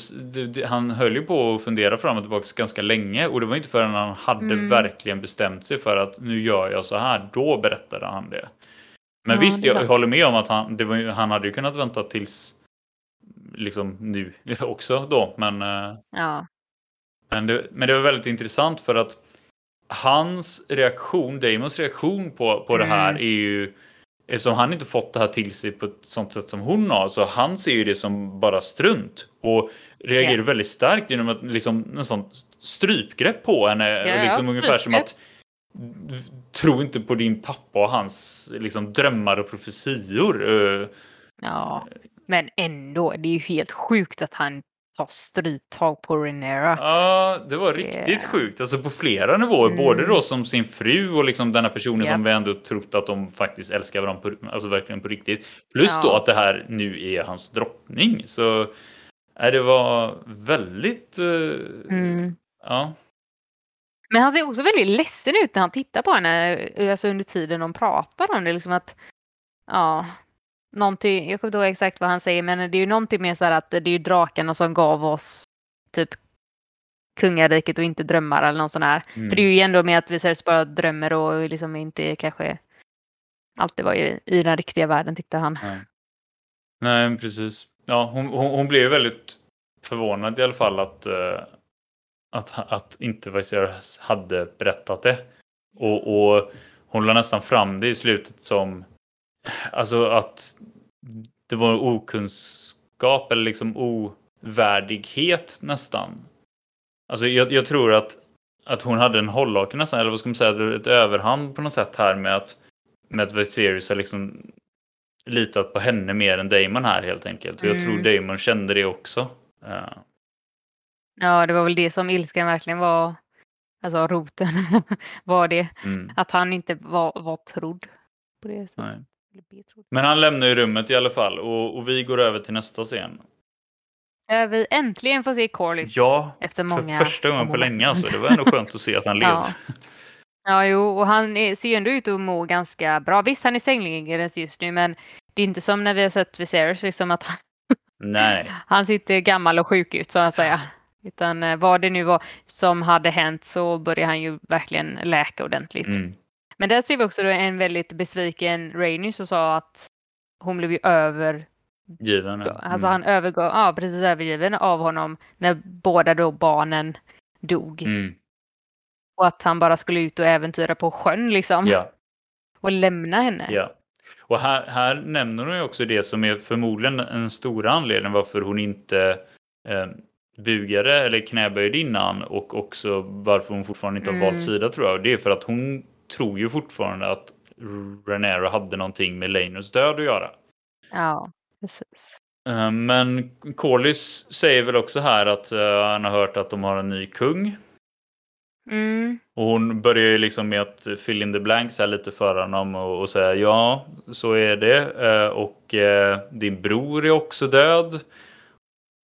det, han höll ju på att fundera fram och tillbaka ganska länge och det var inte förrän han hade Mm. verkligen bestämt sig för att nu gör jag så här, då berättade han det. Men Ja, visst, det jag sant. håller med om att han, var, han hade ju kunnat vänta tills liksom nu också då. Men, eh, Ja. men, det, men det var väldigt intressant för att hans reaktion, Damons reaktion på, på det här Mm. är ju Eftersom han inte fått det här till sig på ett sånt sätt som hon har så han ser ju det som bara strunt och reagerar Ja. väldigt starkt genom att liksom nästan strypgrepp på henne. Och liksom ja, ungefär som att tro inte på din pappa och hans liksom, drömmar och profetior. Eh, ja. Men ändå, det är ju helt sjukt att han tar stryptag på Renera. Ja, det var riktigt Det- sjukt. Alltså på flera nivåer. Mm. Både då som sin fru och liksom denna personen som Japp. vi ändå trott att de faktiskt älskar varandra, på, alltså verkligen på riktigt. Plus då Ja. att det här nu är hans drottning. Så äh, det var väldigt... eh, Mm. Ja. Men han ser också väldigt ledsen ut när han tittar på henne, alltså under tiden de pratar om det. Liksom att, ja, någonting, jag kommer inte ihåg exakt vad han säger, men det är ju någonting mer så här att det är ju drakarna som gav oss typ kungariket och inte drömmar eller något sånt här. Mm. För det är ju ändå med att Viserys bara drömmer och liksom inte kanske alltid var ju i den riktiga världen tyckte han. Nej, Nej precis. Ja, hon, hon, hon blev väldigt förvånad i alla fall att, eh, att, att inte Viserys hade berättat det. Och, och hon la nästan fram det i slutet som alltså att det var okunskap eller liksom ovärdighet nästan. Alltså jag, jag tror att, att hon hade en hållhake nästan, eller vad ska man säga, ett överhand på något sätt här med att med att Viserys har liksom litat på henne mer än Damon här helt enkelt. Och jag tror Mm. Damon kände det också. Eh, Ja, det var väl det som ilskan verkligen var, alltså roten var det. mm, Att han inte var, var trodd på det sättet. nej. Men han lämnar ju rummet i alla fall och, och vi går över till nästa scen. Där vi äntligen får se Corlys. Ja, efter för många första gången på länge alltså. Det var ändå skönt att se att han levde. Ja. Ja, jo, och han är, ser ju ändå ut att må ganska bra. Visst, han är sängliggandes just nu, men det är inte som när vi har sett Viserys, liksom att han, Nej, han sitter gammal och sjuk ut, så att säga. Utan eh, vad det nu var som hade hänt så börjar han ju verkligen läka ordentligt. mm, Men där ser vi också en väldigt besviken Rainy som sa att hon blev ju över, given. ja. alltså Mm. han övergav, ja precis övergiven av honom när båda då barnen dog. Mm, Och att han bara skulle ut och äventyra på sjön liksom. ja. Och lämna henne. Ja. Och här, här nämner hon ju också det som är förmodligen en stor anledning varför hon inte eh, bugade eller knäböjde innan och också varför hon fortfarande inte har Mm. valt sida tror jag. Det är för att hon tror ju fortfarande att Renero hade någonting med Lanus död att göra. Ja, precis. Eh, Men Corlys säger väl också här att eh, han har hört att de har en ny kung. Mm. Och hon börjar ju liksom med att fill in the blanks här lite för honom och, och säga ja, så är det. Eh, och din bror är också död.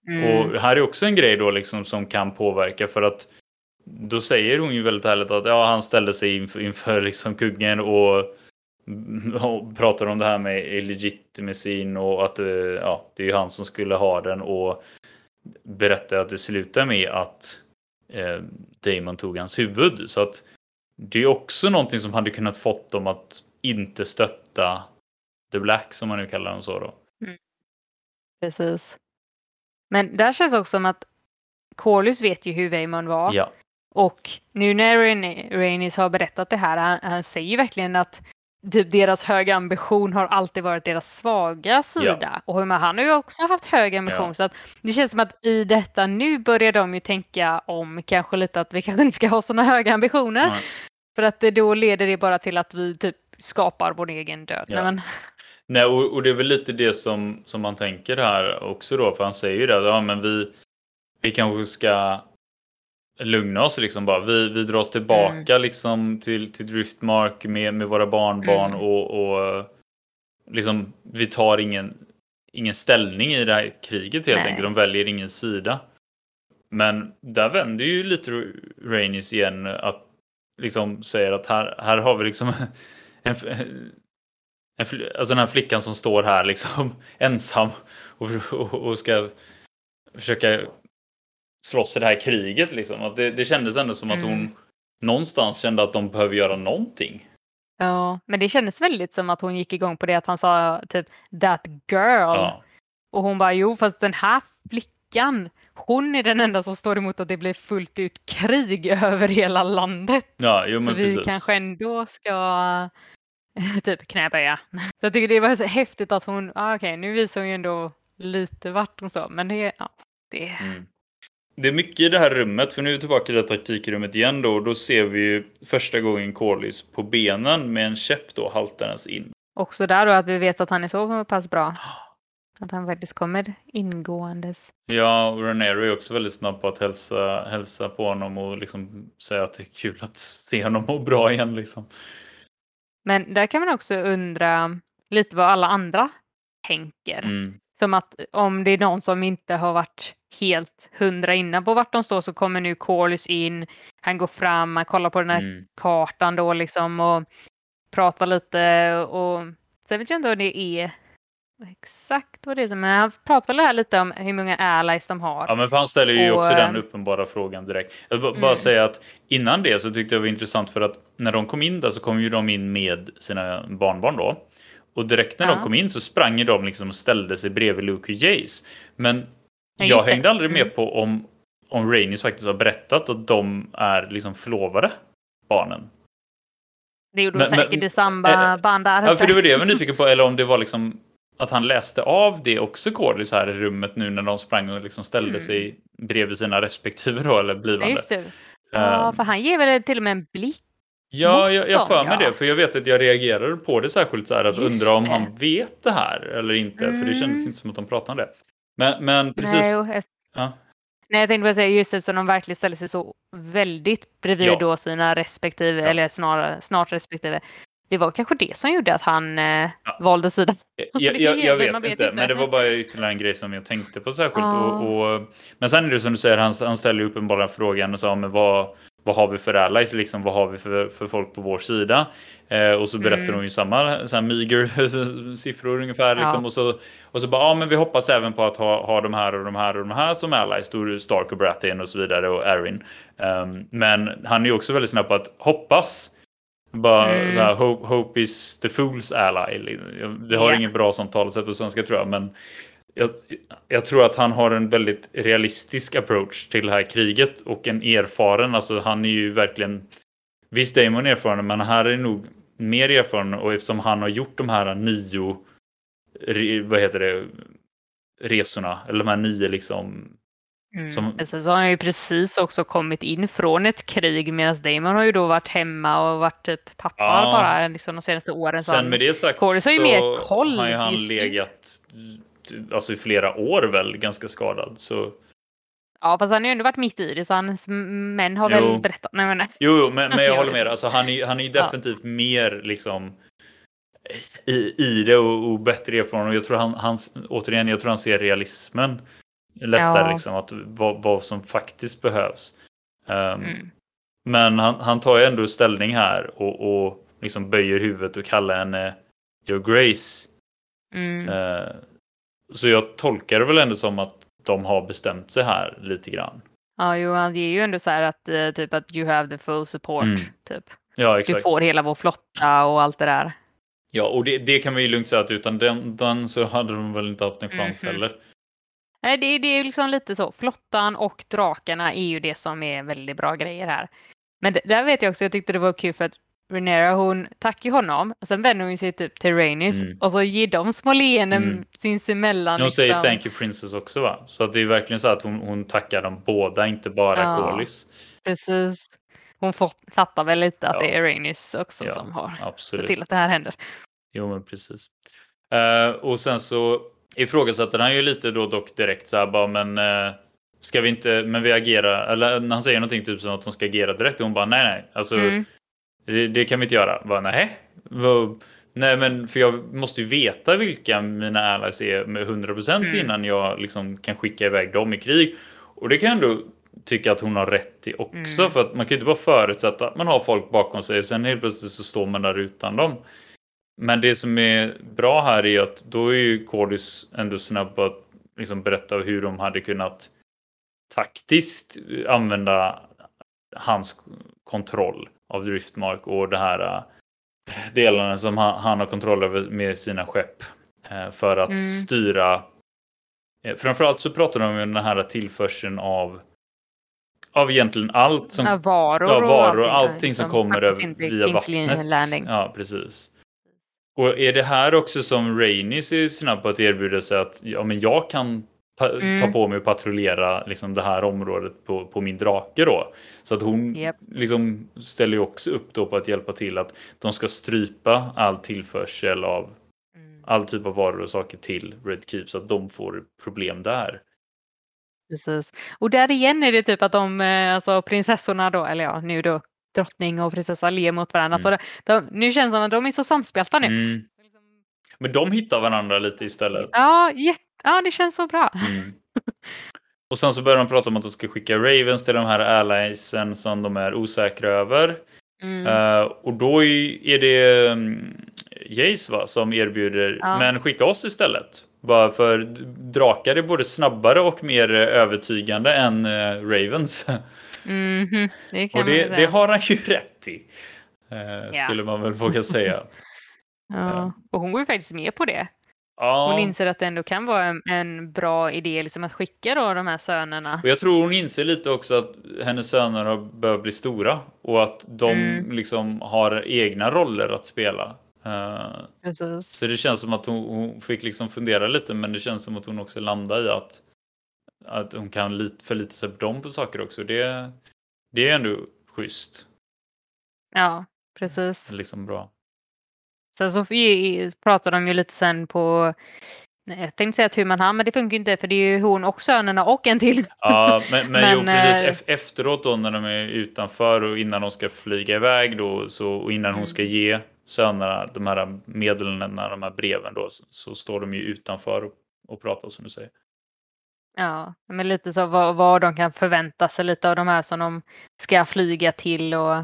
Mm. Och här är också en grej då liksom som kan påverka för att då säger hon ju väldigt ärligt att ja, han ställde sig inför, inför liksom kungen och, och pratar om det här med illegitimacin och att eh, ja, det är ju han som skulle ha den och berättar att det slutar med att eh, Damon tog hans huvud. Så att det är också någonting som hade kunnat fått dem att inte stötta The Black som man nu kallar dem så då. Precis. Men där känns också som att Corlys vet ju hur Vaemon var. Ja. Och nu när Rain- Rhaenys har berättat det här, han, han säger verkligen att typ deras höga ambition har alltid varit deras svaga sida. Och men han har ju också haft hög ambition. Ja. Så att det känns som att i detta nu börjar de ju tänka om kanske lite att vi kanske inte ska ha sådana höga ambitioner. Nej. För att det då leder det bara till att vi typ skapar vår egen död. Ja. Nej, men, Nej, och, och det är väl lite det som, som man tänker här också då, för han säger ju det, att, ja men vi, vi kanske ska lugna oss liksom bara. Vi, vi dras tillbaka liksom till, till Driftmark med, med våra barnbarn Mm. och, och liksom vi tar ingen, ingen ställning i det här kriget helt Nej. enkelt. De väljer ingen sida. Men där vänder ju lite Rhaenys igen att liksom säger att här, här har vi liksom en, en, alltså den här flickan som står här liksom ensam och, och, och ska försöka slåss i det här kriget liksom. Att det, det kändes ändå som att hon Mm. någonstans kände att de behöver göra någonting. ja, men det kändes väldigt som att hon gick igång på det att han sa typ that girl. Ja, Och hon bara jo fast den här flickan hon är den enda som står emot att det blir fullt ut krig över hela landet. ja jo så vi precis. kanske ändå ska typ knäböja. Så jag tycker det var så häftigt att hon, ah, okej nu visar hon ju ändå lite vart hon står. Men det, ja, det, Mm. Det är mycket i det här rummet, för nu är vi tillbaka i det här taktikrummet igen då. Och då ser vi ju första gången Corlys på benen med en käpp då haltandes in. också där då att vi vet att han är så pass bra. Att han faktiskt kommer ingåendes. Ja, och Renero är också väldigt snabb på att hälsa, hälsa på honom och liksom säga att det är kul att se honom må bra igen liksom. Men där kan man också undra lite vad alla andra tänker. Mm. Som att om det är någon som inte har varit helt hundra innan på vart de står så kommer nu Corlys in. Han går fram, han kollar på den här Mm. kartan då liksom och pratar lite och sen vet jag inte om det är Exakt vad det är. Men han pratar väl här lite om hur många allies de har. Ja, men han ställer ju Och, också den eh, uppenbara frågan direkt. Jag vill bara Mm. säga att innan det så tyckte jag det var intressant för att när de kom in där så kom ju de in med sina barnbarn då. Och direkt när de Ja. kom in så sprang de liksom och ställde sig bredvid Luke och Jace. Men Ja, jag just det. hängde aldrig med Mm. på om, om Rainis faktiskt har berättat att de är liksom förlovade, barnen. Det gjorde Men- de säkert men- i samband där. Ja, för det var det jag var nyfiken på, eller om det var liksom att han läste av det också Cordis här i rummet nu när de sprang och liksom ställde Mm. sig bredvid sina respektive då, eller Ja, blivande. just det. Ja, Ehm, för han ger väl till och med en blick. Ja, jag, jag för mig ja. det, för jag vet att jag reagerade på det särskilt så här att Just undra om det. han vet det här eller inte, för det kändes Mm. inte som att de pratade om det. Men, men precis, Nej, ja, Nej, jag tänkte bara säga just eftersom de verkligen ställer sig så väldigt bredvid Ja. då sina respektive, Ja. eller snarare, snart respektive. Det var kanske det som gjorde att han eh, Ja. valde sida. Alltså, jag, jag, jag vet, inte, inte. men det var bara ytterligare en grej som jag tänkte på särskilt. Ja. Och, och, men sen är det som du säger, han, han ställer ju uppenbarligen frågan och sa, men vad, vad har vi för allies, liksom, vad har vi för, för folk på vår sida? Eh, och så berättar Mm. hon ju samma så här meager siffror ungefär. Ja. Liksom, och, så, och så bara, ja men vi hoppas även på att ha, ha de här och de här och de här som allies. Då Stark och Baratheon och så vidare och Erin. Um, men han är ju också väldigt snabb på att hoppas. Bara Mm. så här, hope, hope is the fool's ally. Det har Ja. inget bra sånt talesätt på svenska tror jag, men jag, jag tror att han har en väldigt realistisk approach till det här kriget och en erfaren, alltså han är ju verkligen Visst Damon är erfaren, men här är nog mer erfaren och eftersom han har gjort de här nio re- vad heter det resorna, eller de här nio liksom Mm. Som- Men Sen så har han ju precis också kommit in från ett krig medan Damon har ju då varit hemma och varit typ pappa Ja. bara liksom de senaste åren. Så Sen han, med det sagt Corus har ju så mer koll har ju han legat alltså i flera år väl ganska skadad. Så Ja, fast han har ju ändå varit mitt i det så hans män har Jo. väl berättat. Nej, men, Jo, jo, men, men jag håller med. Alltså, han, är, han är ju Ja. definitivt mer liksom i, i det och, och bättre erfaren. Och jag tror han, hans, återigen, jag tror han ser realismen lättare. Ja. Liksom, att, vad, vad som faktiskt behövs. Ehm, mm. Men han, han tar ju ändå ställning här och, och liksom böjer huvudet och kallar henne Your Grace. Mm. Eh, så jag tolkar det väl ändå som att de har bestämt sig här lite grann. Ja, jo, han- det är ju ändå så här att eh, typ att you have the full support. Mm. Typ. Ja, Du exakt. får hela vår flotta och allt det där. Ja, och det, det kan vi ju lugnt säga att utan den, den så hade de väl inte haft en chans Mhm. heller. Nej, det, det är ju liksom lite så. Flottan och drakarna är ju det som är väldigt bra grejer här. Men det, där vet jag också, jag tyckte det var kul för att Renera hon tackar honom, sen vänder hon sig typ till Rhaenys Mm. och så ger de små leenden Mm. sinsemellan. Hon säger liksom. thank you princess också va? Så det är verkligen så att hon, hon tackar dem båda, inte bara Ja. Corlys. Precis. Hon får, fattar väl lite att Ja. det är Rhaenys också Ja, som har sett till att det här händer. Jo men precis. Eh, och sen så ifrågasätter han ju lite då dock direkt så här bara men eh, ska vi inte, men vi agerar, eller när han säger någonting typ som att de ska agera direkt och hon bara nej nej, alltså Mm. Det, det kan vi inte göra. Bara nej. Nej men för jag måste ju veta vilka mina allies är med 100% Mm. innan jag liksom kan skicka iväg dem i krig. Och det kan jag ändå tycka att hon har rätt i också Mm. för att man kan ju inte bara förutsätta att man har folk bakom sig och sen helt plötsligt så står man där utan dem. Men det som är bra här är att då är ju Cordis ändå snabb på att liksom berätta hur de hade kunnat taktiskt använda hans kontroll av Driftmark och det här äh, delarna som han, han har kontroll över med sina skepp eh, för att Mm. styra. eh, Framförallt så pratar de om den här tillförseln av av egentligen allt som Ja, varor, ja, varor och allting, som liksom, kommer över, via vattnet. Landing. Ja, precis. Och är det här också som Rainis är snabb på att erbjuda sig att ja, men jag kan Mm. ta på mig och patrullera liksom, det här området på, på min drake då. Så att hon Japp. liksom ställer ju också upp då på att hjälpa till att de ska strypa all tillförsel av Mm, all typ av varor och saker till Red Keep så att de får problem där. precis. Och där igen är det typ att de, eh, alltså prinsessorna då, eller ja, nu då drottning och prinsessa ler mot varandra. Mm. Så de, nu känns det som att de är så samspelta nu. Mm. Men de hittar varandra lite istället. Ja, jätte, ja, det känns så bra. Mm. Och sen så börjar de prata om att de ska skicka Ravens till de här alliesen som de är osäkra över. Mm. Eh, och då är det mm, Jace va, som erbjuder, Ja. men skicka oss istället. Bara för drakar är både snabbare och mer övertygande än eh, Ravens. Mhm, det kan och det, det har han ju rätt i. Eh, skulle man väl våga säga. ja. Och hon går ju faktiskt med på det. Ja, Hon inser att det ändå kan vara en, en bra idé liksom, att skicka då de här sönerna. och jag tror hon inser lite också att hennes söner har börjat bli stora och att de Mm. liksom har egna roller att spela. Precis. Så det känns som att hon, hon fick liksom fundera lite men det känns som att hon också landar i att, att hon kan lit, förlita sig på dem på saker också. Det, det är ändå schysst. Ja, precis. Liksom bra. Sen så pratar de ju lite sen på, nej, jag tänkte säga tur man hand, men det funkar ju inte för det är ju hon och sönerna och en till. Ja, men, men, jo, Men, precis eh, ef- efteråt då när de är utanför och innan de ska flyga iväg då så, och innan hon Mm. ska ge sönerna de här meddelandena, de här breven då så, så står de ju utanför och, och pratar som du säger. Ja, men lite så vad, vad de kan förvänta sig lite av de här som de ska flyga till och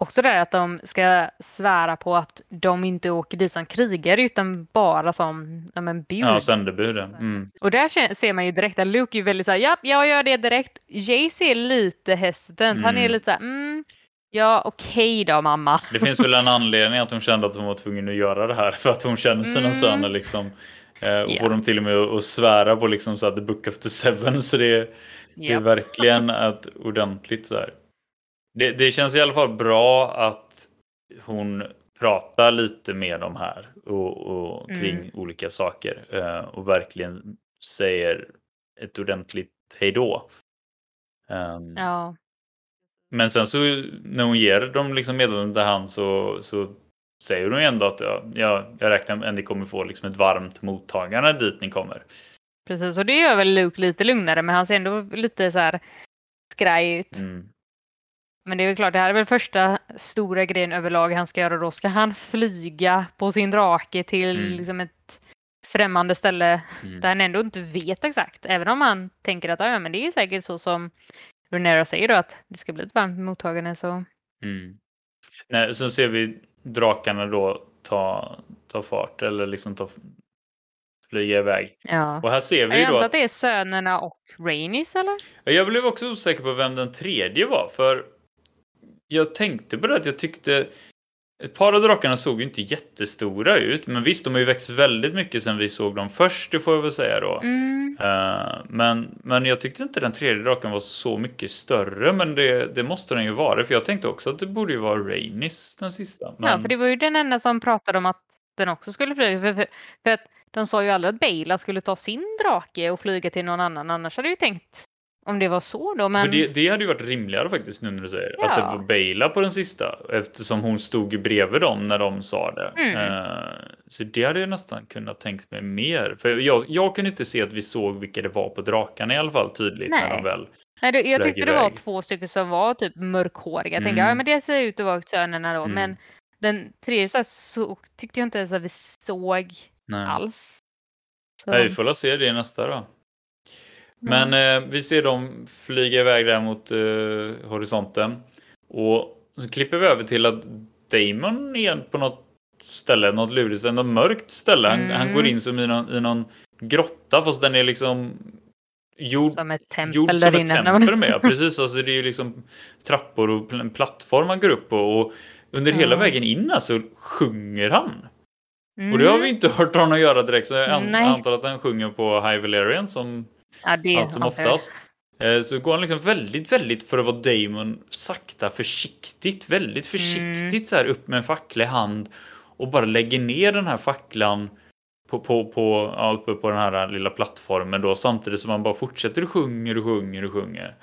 också det här att de ska svära på att de inte åker dit som krigare utan bara som ja, men bud. Ja, sändebuden. Mm. Och där ser man ju direkt att Luke är väldigt såhär, ja, jag gör det direkt. Jace är lite hesitant. Han är Mm. lite såhär, mm, ja okej då mamma. Det finns väl en anledning att hon kände att hon var tvungen att göra det här för att hon känner sina Mm. söner liksom. Eh, och Ja. får dem till och med att svära på liksom så att the book of the seven så det, det är verkligen ett ordentligt så här. Det, det känns i alla fall bra att hon pratar lite med dem här och, och kring Mm. olika saker eh, och verkligen säger ett ordentligt hejdå. Um, Ja, men sen så när hon ger dem liksom meddelandet till han så, så säger hon ju ändå att ja, jag, jag räknar med att ni kommer få liksom ett varmt mottagande dit ni kommer. precis. Och det gör väl Luke lite lugnare, men han ser ändå lite så här skraj ut. Mm. Men det är väl klart, det här är väl första stora grejen överlag han ska göra då. Ska han flyga på sin drake till Mm. liksom ett främmande ställe Mm. där han ändå inte vet exakt. Även om han tänker att ja, men det är säkert så som Renera säger då att det ska bli ett varmt mottagande så. Mm. Nej, sen ser vi drakarna då ta, ta fart eller liksom ta, flyga iväg. Ja. Och här ser vi Jag då antar att att det är sönerna och Rainis eller? Jag blev också osäker på vem den tredje var, för jag tänkte på det att jag tyckte ett par av drakarna såg ju inte jättestora ut, men visst, de har ju växt väldigt mycket sedan vi såg dem först, det får jag väl säga då. Mm. Eh, men, men jag tyckte inte den tredje draken var så mycket större, men det, det måste den ju vara, för jag tänkte också att det borde ju vara Rainis, den sista. Men, Ja, för det var ju den enda som pratade om att den också skulle flyga. För, för, för att de sa ju aldrig att Bela skulle ta sin drake och flyga till någon annan. Annars hade jag ju tänkt om det var så då. Men Men det, det hade ju varit rimligare faktiskt nu när du säger att det Ja. var Bejla på den sista eftersom hon stod bredvid dem när de sa det. Mm. Eh, så det hade jag nästan kunnat tänkt mig mer. För jag, jag kunde inte se att vi såg vilka det var på drakarna i alla fall tydligt när Nej. de väl. nej, det, jag tyckte det var två stycken som var typ mörkhåriga. Jag tänkte Mm. ja, men det ser ut att vara sönerna då. Mm. Men den tredje så, så tyckte jag inte ens att vi såg Nej. alls. Så, Nej, vi får se det nästa då. Men eh, vi ser dem flyga iväg där mot eh, horisonten. Och så klipper vi över till att Damon är på något ställe, något lurigt, något mörkt ställe. Han, Mm. han går in som i någon, i någon grotta fast den är liksom gjord, som ett tempel gjord som ett tempel med. Precis, alltså det är ju liksom trappor och en plattform man går upp på. Och under hela Ja. vägen in alltså sjunger han. Och det har Mm. vi inte hört honom göra direkt så jag Nej. antar att han sjunger på High Valerian som ja, det allt som oftast. Eh, Så går han liksom väldigt, väldigt för att vara Damon sakta försiktigt, väldigt Mm. försiktigt så här upp med en fackla i hand och bara lägger ner den här facklan på, på, på, ja, uppe på den här lilla plattformen då samtidigt som han bara fortsätter och sjunger och sjunger och sjunger.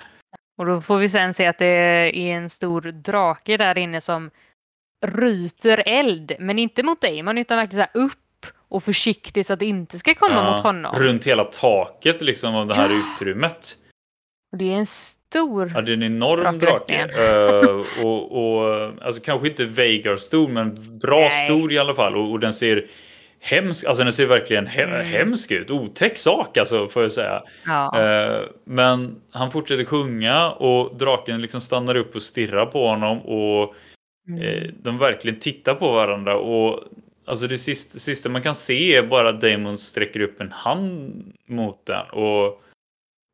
Och då får vi sen se att det är en stor drake där inne som ryter eld, men inte mot Damon utan verkligen så här upp och försiktigt så att det inte ska komma Ja, mot honom. Runt hela taket liksom av det här Ja. utrymmet. Och det är en stor... Ja, det är en enorm Drake. Eh, och, och, alltså kanske inte Veigar stor, men bra Nej. stor i alla fall. Och, och den ser hemsk, alltså den ser verkligen he Mm. hemsk ut. Otäck sak alltså, får jag säga. Ja. Eh, men han fortsätter sjunga och draken liksom stannar upp och stirrar på honom. Och Mm. eh, de verkligen tittar på varandra. Och alltså det sista, sista man kan se är bara att Damon sträcker upp en hand mot den. Och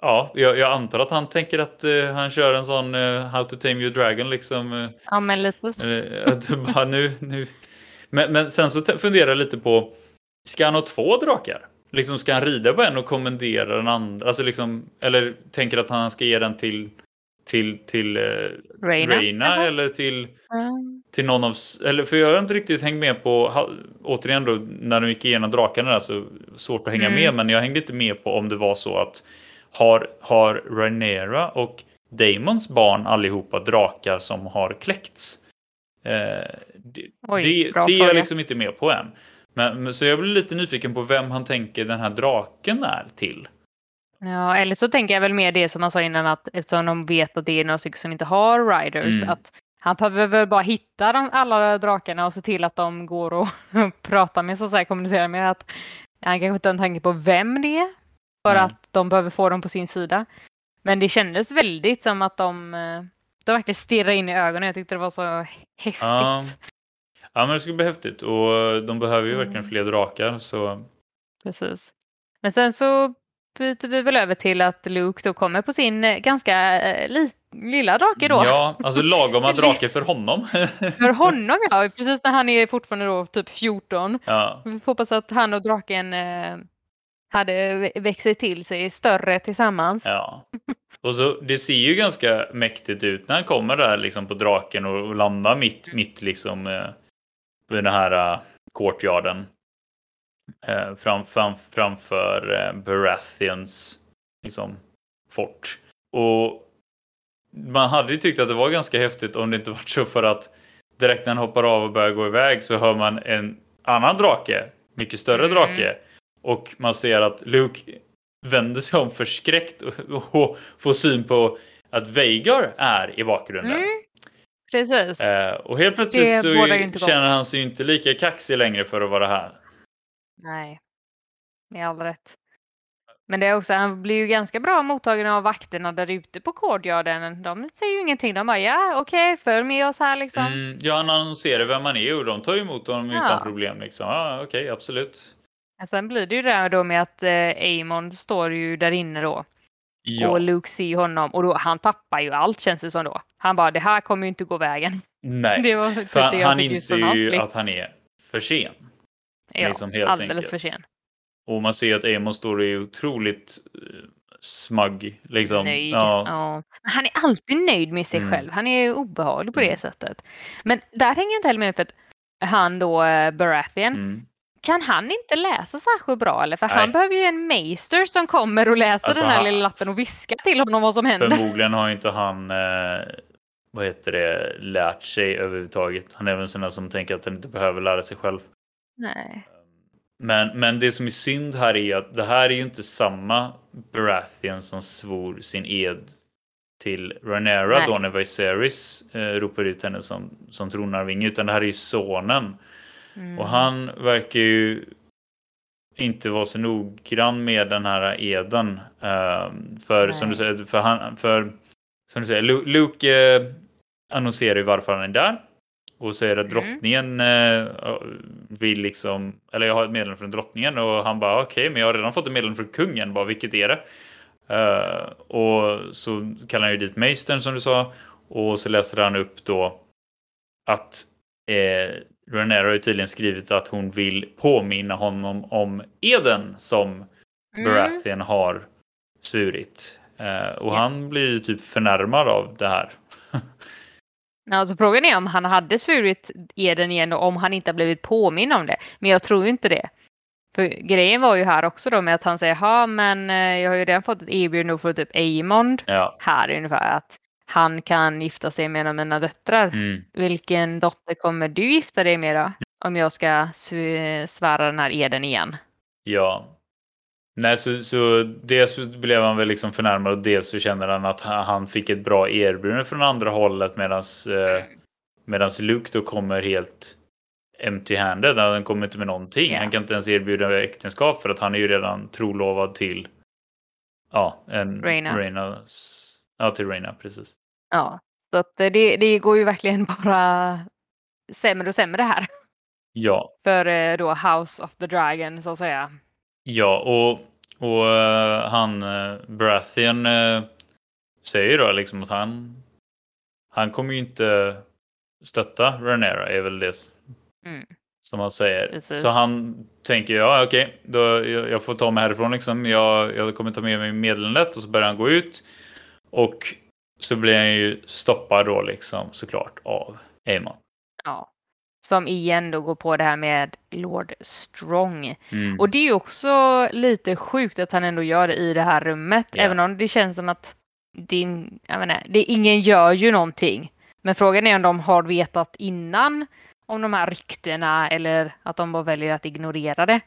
ja, jag, jag antar att han tänker att uh, han kör en sån uh, How to tame your dragon liksom. Uh, ja, men lite så. att bara, nu, nu. Men, men sen så funderar jag lite på, ska han ha två drakar? Liksom ska han rida på en och kommendera den andra? Alltså liksom, eller tänker att han ska ge den till till, till uh, Reina, Reina eller till, mm. till någon av... Eller för jag har inte riktigt hängt med på... Återigen då, när de gick igenom drakarna där så svårt att hänga mm. med. Men jag hängde inte med på om det var så att har, har Rhaenyra och Damons barn allihopa drakar som har kläckts? Eh, det, Oj, det, det är jag liksom inte med på än. Men, så jag blir lite nyfiken på vem han tänker den här draken är till. Ja, eller så tänker jag väl mer det som man sa innan att eftersom de vet att det är några stycken som inte har riders mm. att han behöver väl bara hitta de, alla drakarna och se till att de går och pratar med, så att säga, kommunicerar med att han kanske inte har en tanke på vem det är för mm. att de behöver få dem på sin sida. Men det kändes väldigt som att de, de verkligen stirrade in i ögonen. Jag tyckte det var så häftigt. Ja, ja men det skulle bli häftigt och de behöver ju mm. verkligen fler drakar så. Precis. Men sen så byter vi väl över till att Luke då kommer på sin eh, ganska eh, li lilla drake då. Ja, alltså lagoma drake för honom. för honom ja, precis när han är fortfarande då typ 14. Ja. Vi hoppas att han och draken eh, hade växt till sig större tillsammans. Ja. Och så, det ser ju ganska mäktigt ut när han kommer där liksom på draken och, landar mitt, mitt liksom eh, vid den här uh, courtyarden. Eh, fram, fram, framför eh, Baratheons liksom, fort. Och man hade ju tyckt att det var ganska häftigt om det inte varit så för att direkt när han hoppar av och börjar gå iväg så hör man en annan drake, mycket större mm. drake. Och man ser att Luke vänder sig om förskräckt och, och får syn på att Veigar är i bakgrunden. Mm. Precis. Eh, och helt plötsligt så känner han sig inte lika kaxig längre för att vara här. Nej, med all rätt. Men det är också, han blir ju ganska bra mottagen av vakterna där ute på Courtyarden. De säger ju ingenting. De bara ja, okej, okay, följ med oss här liksom. Mm, ja, han annonserar vem man är och de tar emot honom ja. utan problem liksom. Ja, okej, okay, absolut. Men sen blir det ju det då med att eh, Amon står ju där inne då. Ja. Och Luke ser honom och då, han tappar ju allt känns det som då. Han bara, det här kommer ju inte gå vägen. Nej, det var för det han inser ju att han är för sen. Ja, liksom helt alldeles enkelt. för sen. Och man ser att Amon står i otroligt uh, smug. Liksom. Nöjd. Ja. ja. Han är alltid nöjd med sig mm. själv. Han är obehaglig på det mm. sättet. Men där hänger jag inte heller med för att han då, uh, Baratheon, mm. kan han inte läsa särskilt bra eller? För Nej. han behöver ju en meister som kommer och läser alltså, den här han, lilla lappen och viskar till honom vad som händer. Förmodligen har inte han eh, vad heter det, lärt sig överhuvudtaget. Han är väl en sån där som tänker att han inte behöver lära sig själv. Nej. Men, men det som är synd här är att det här är ju inte samma Baratheon som svor sin ed till Rhaenyra då när Viserys eh, ropar ut henne som, som tronarvinge utan det här är ju sonen. Mm. Och han verkar ju inte vara så noggrann med den här eden. Uh, för Nej. som du säger, för, han, för som du säger, Luke eh, annonserar ju varför han är där och säger att mm. drottningen mm. vill liksom, eller jag har ett meddelande från drottningen och han bara okej, okay, men jag har redan fått ett meddelande från kungen, bara vilket är det? Uh, och så kallar han ju dit meistern som du sa och så läser han upp då att eh, Renera har tydligen skrivit att hon vill påminna honom om eden som mm. Baratheon har svurit. Uh, och yeah. han blir typ förnärmad av det här. Alltså frågan är om han hade svurit eden igen och om han inte blivit påminn om det. Men jag tror inte det. För grejen var ju här också då med att han säger ja men eh, jag har ju redan fått ett erbjudande för typ Amond ja. här ungefär att han kan gifta sig med en av mina döttrar. Mm. Vilken dotter kommer du gifta dig med då? Om jag ska svära den här eden igen. Ja, Nej, så, så dels blev han väl liksom förnärmad och dels så känner han att han fick ett bra erbjudande från andra hållet medans, eh, medans Luke då kommer helt empty-handed. Han kommer inte med någonting. Yeah. Han kan inte ens erbjuda äktenskap för att han är ju redan trolovad till ja, en Reina. Reina ja, till Reina, precis. Ja, så att det, det går ju verkligen bara sämre och sämre här. Ja. För eh, då House of the Dragon så att säga. Ja, och, och uh, han Baratheon uh, säger då liksom att han han kommer ju inte stötta Renera är väl det mm. som han säger. Precis. Så han tänker ja okej, okay, då jag, jag, får ta mig härifrån liksom. Jag, jag kommer ta med mig meddelandet och så börjar han gå ut och så blir han ju stoppad då liksom såklart av Aemon. Ja. Som igen då går på det här med Lord Strong. Mm. Och det är ju också lite sjukt att han ändå gör det i det här rummet. Yeah. Även om det känns som att din, jag menar, det, ingen gör ju någonting. Men frågan är om de har vetat innan om de här ryktena eller att de bara väljer att ignorera det.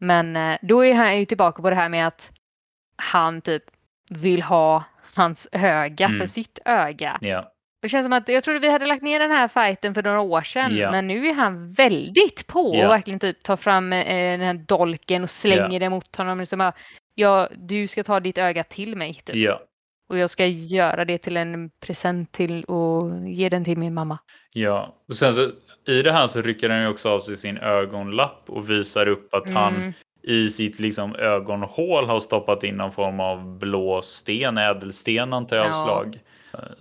Men eh, då är han ju tillbaka på det här med att han typ vill ha hans öga mm. för sitt öga. Ja. Det känns som att jag trodde vi hade lagt ner den här fighten för några år sedan, ja. men nu är han väldigt på och verkligen typ tar fram eh, den här dolken och slänger ja. den mot honom. Liksom, ja, du ska ta ditt öga till mig. Typ. Ja. Och jag ska göra det till en present till och ge den till min mamma. Ja, och sen så i det här så rycker han ju också av sig sin ögonlapp och visar upp att mm. han i sitt liksom ögonhål har stoppat in någon form av blå sten, ädelsten antar jag, ja. slag.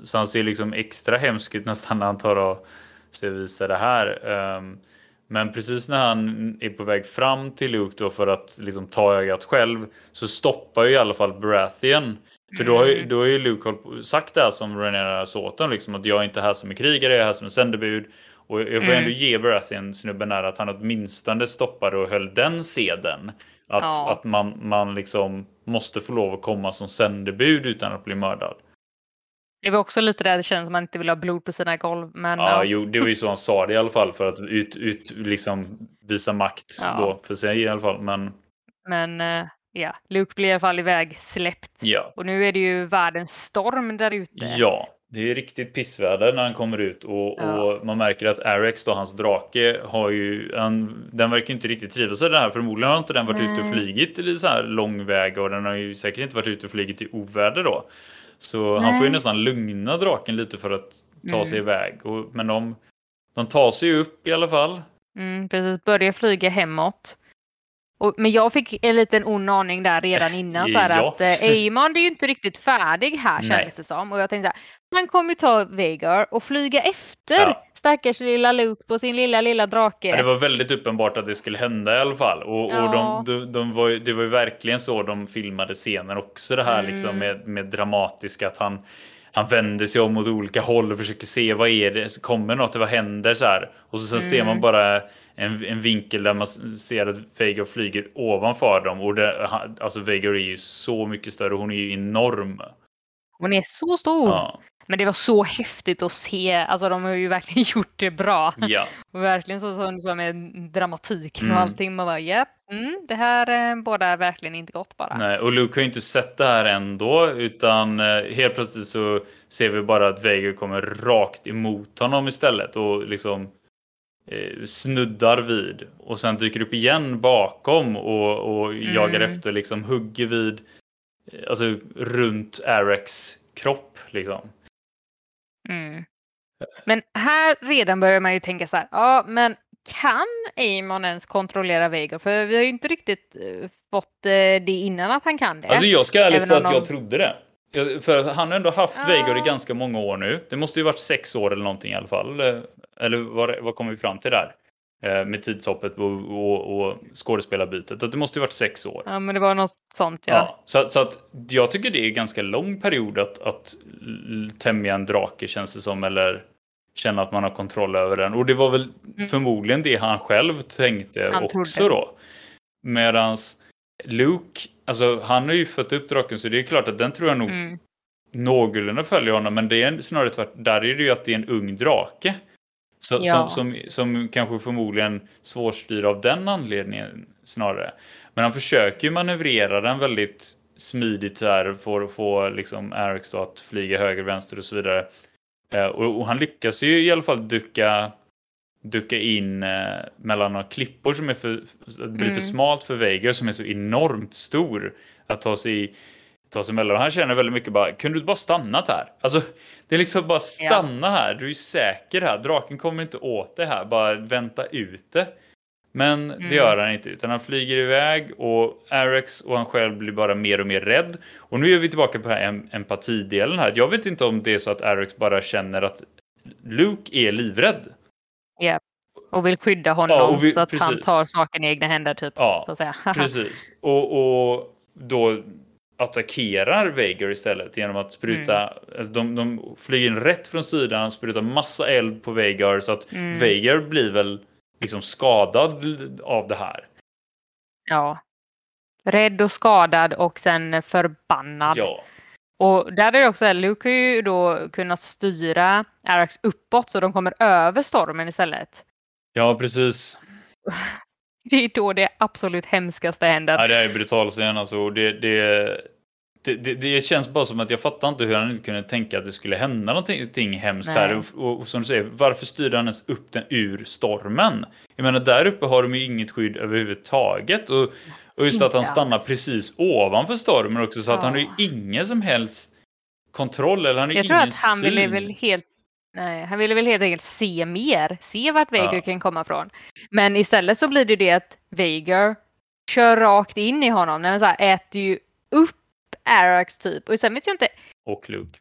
Så han ser liksom extra hemsk ut nästan när han tar och ska visa det här. Um, men precis när han är på väg fram till Luke då för att liksom ta ögat själv så stoppar ju i alla fall Baratheon. För då har ju, mm. då har ju Luke sagt det här som Renera Såton, liksom att jag är inte här som en krigare, jag är här som en sändebud. Och jag får mm. ändå ge Baratheon snubben där att han åtminstone stoppade och höll den seden. Att, ja. att man, man liksom måste få lov att komma som sändebud utan att bli mördad. Det var också lite där det känns som att man inte vill ha blod på sina golv. Men ja, ja. Jo, det var ju så han sa det i alla fall för att ut, ut, liksom visa makt ja. då för sig i alla fall. Men, men eh, ja, Luke blir i alla fall iväg släppt. Ja. Och nu är det ju världens storm där ute. Ja, det är riktigt pissväder när han kommer ut och, ja. och man märker att Arex då, hans drake, har ju en, den verkar inte riktigt trivas i det här. Förmodligen har inte den varit Nej. ute och flygit så här lång väg och den har ju säkert inte varit ute och flygit i oväder då. Så Nej. han får ju nästan lugna draken lite för att ta mm. sig iväg. Och, men de, de tar sig upp i alla fall. Mm, precis, börjar flyga hemåt. Och, men jag fick en liten ond aning där redan innan så ja. att eh, Eamon är ju inte riktigt färdig här kändes det som. Och jag tänkte så här, han kommer ju ta Vegar och flyga efter ja. stackars lilla Luke på sin lilla, lilla drake. Ja, det var väldigt uppenbart att det skulle hända i alla fall. Och, ja. och de, de, de var, det var ju verkligen så de filmade scenen också det här mm. liksom med, med dramatiska att han han vänder sig om åt olika håll och försöker se vad är det, kommer något, vad händer så här. Och så, så mm. ser man mm. bara en, en vinkel där man ser att Veigar flyger ovanför dem och det, alltså Veigar är ju så mycket större, hon är ju enorm. Hon är så stor. Ja. Men det var så häftigt att se, alltså de har ju verkligen gjort det bra. Ja. och verkligen så, så, så med dramatiken och mm. allting. Man bara, ja, mm, det här eh, båda verkligen inte gott bara. Nej, och Luke har ju inte sett det här ändå, utan eh, helt plötsligt så ser vi bara att Veigar kommer rakt emot honom istället och liksom eh, snuddar vid och sen dyker upp igen bakom och, och mm. jagar efter, liksom hugger vid, eh, alltså runt Arex kropp liksom. Mm. Men här redan börjar man ju tänka så här, ja men kan Amon ens kontrollera Veigar? För vi har ju inte riktigt uh, fått uh, det innan att han kan det. Alltså jag ska ärligt säga att de... jag trodde det. För han har ändå haft ja. Veigar i ganska många år nu. Det måste ju varit sex år eller någonting i alla fall. Eller vad, vad kommer vi fram till där? Eh, med tidshoppet och, och, och skådespelarbytet. Att det måste ju varit sex år. Ja, men det var något sånt ja. ja så, så att jag tycker det är en ganska lång period att, att tämja en drake känns det som. Eller känna att man har kontroll över den. Och det var väl mm. förmodligen det han själv tänkte han också trodde. då. Medans Luke, alltså han har ju fått upp draken så det är klart att den tror jag nog mm. någorlunda följer honom. Men det är snarare tvärt, där är det ju att det är en ung drake. Så, ja. som, som, som kanske förmodligen svårstyr av den anledningen snarare. Men han försöker ju manövrera den väldigt smidigt här för att få liksom Erics att flyga höger, vänster och så vidare. Eh, och, och, han lyckas ju i alla fall ducka, ducka in eh, mellan några klippor som är för, blir mm. för smalt för Veigar som är så enormt stor. Att ta sig ta sig emellan. Han känner väldigt mycket bara, kunde du bara stannat här? Alltså, det är liksom bara stanna ja. här, du är säker här, draken kommer inte åt dig här, bara vänta ut det. Men mm. det gör han inte, utan han flyger iväg och Arex och han själv blir bara mer och mer rädd. Och nu är vi tillbaka på den här empatidelen här. Jag vet inte om det är så att Arex bara känner att Luke är livrädd. Ja, och vill skydda honom ja, vill, så att precis. han tar saken i egna händer typ. Ja, precis. Och, och då attackerar Vager istället genom att spruta, mm. alltså de, de flyger in rätt från sidan, sprutar massa eld på Vager så att mm. Vager blir väl liksom skadad av det här. Ja. Rädd och skadad och sen förbannad. Ja. Och där är det också, Luke har ju då kunnat styra Arax uppåt så de kommer över stormen istället. Ja, precis. Det är då det absolut hemskaste händer. Ja, det är brutal scen alltså. Det, det, det, det, känns bara som att jag fattar inte hur han inte kunde tänka att det skulle hända någonting hemskt Nej. där. Och, och, som du säger, varför styrde han ens upp den ur stormen? Jag menar, där uppe har de ju inget skydd överhuvudtaget. Och, och just inte att han stannar alls. precis ovanför stormen också, så ja. att han har ju ingen som helst kontroll. Eller han har jag tror att han ville väl helt Nej, han ville väl helt enkelt se mer, se vart Veigar ja. kan komma från. Men istället så blir det det att Veigar kör rakt in i honom. Den så här, äter ju upp Arax typ. Och sen vet jag inte. Och Luke.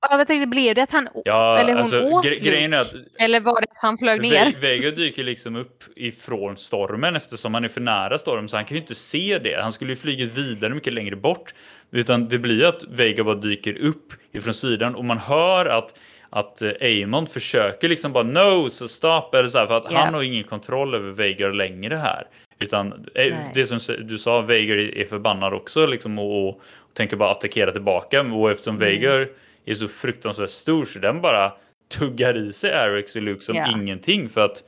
Ja, jag tänkte, blev det att han ja, eller hon alltså, åt gre grejen är att Eller var det att han flög ner? Veigar dyker liksom upp ifrån stormen eftersom han är för nära stormen så han kan ju inte se det. Han skulle ju flugit vidare mycket längre bort. Utan det blir att Veigar bara dyker upp ifrån sidan och man hör att att eh, Amon försöker liksom bara no, så stop eller så här, för att yeah. han har ingen kontroll över Veigar längre här. Utan eh, Nej. det som du sa, Veigar är förbannad också liksom och, och, tänker bara attackera tillbaka. Och eftersom mm. Veigar är så fruktansvärt stor så den bara tuggar i sig Eric och Luke som yeah. ingenting för att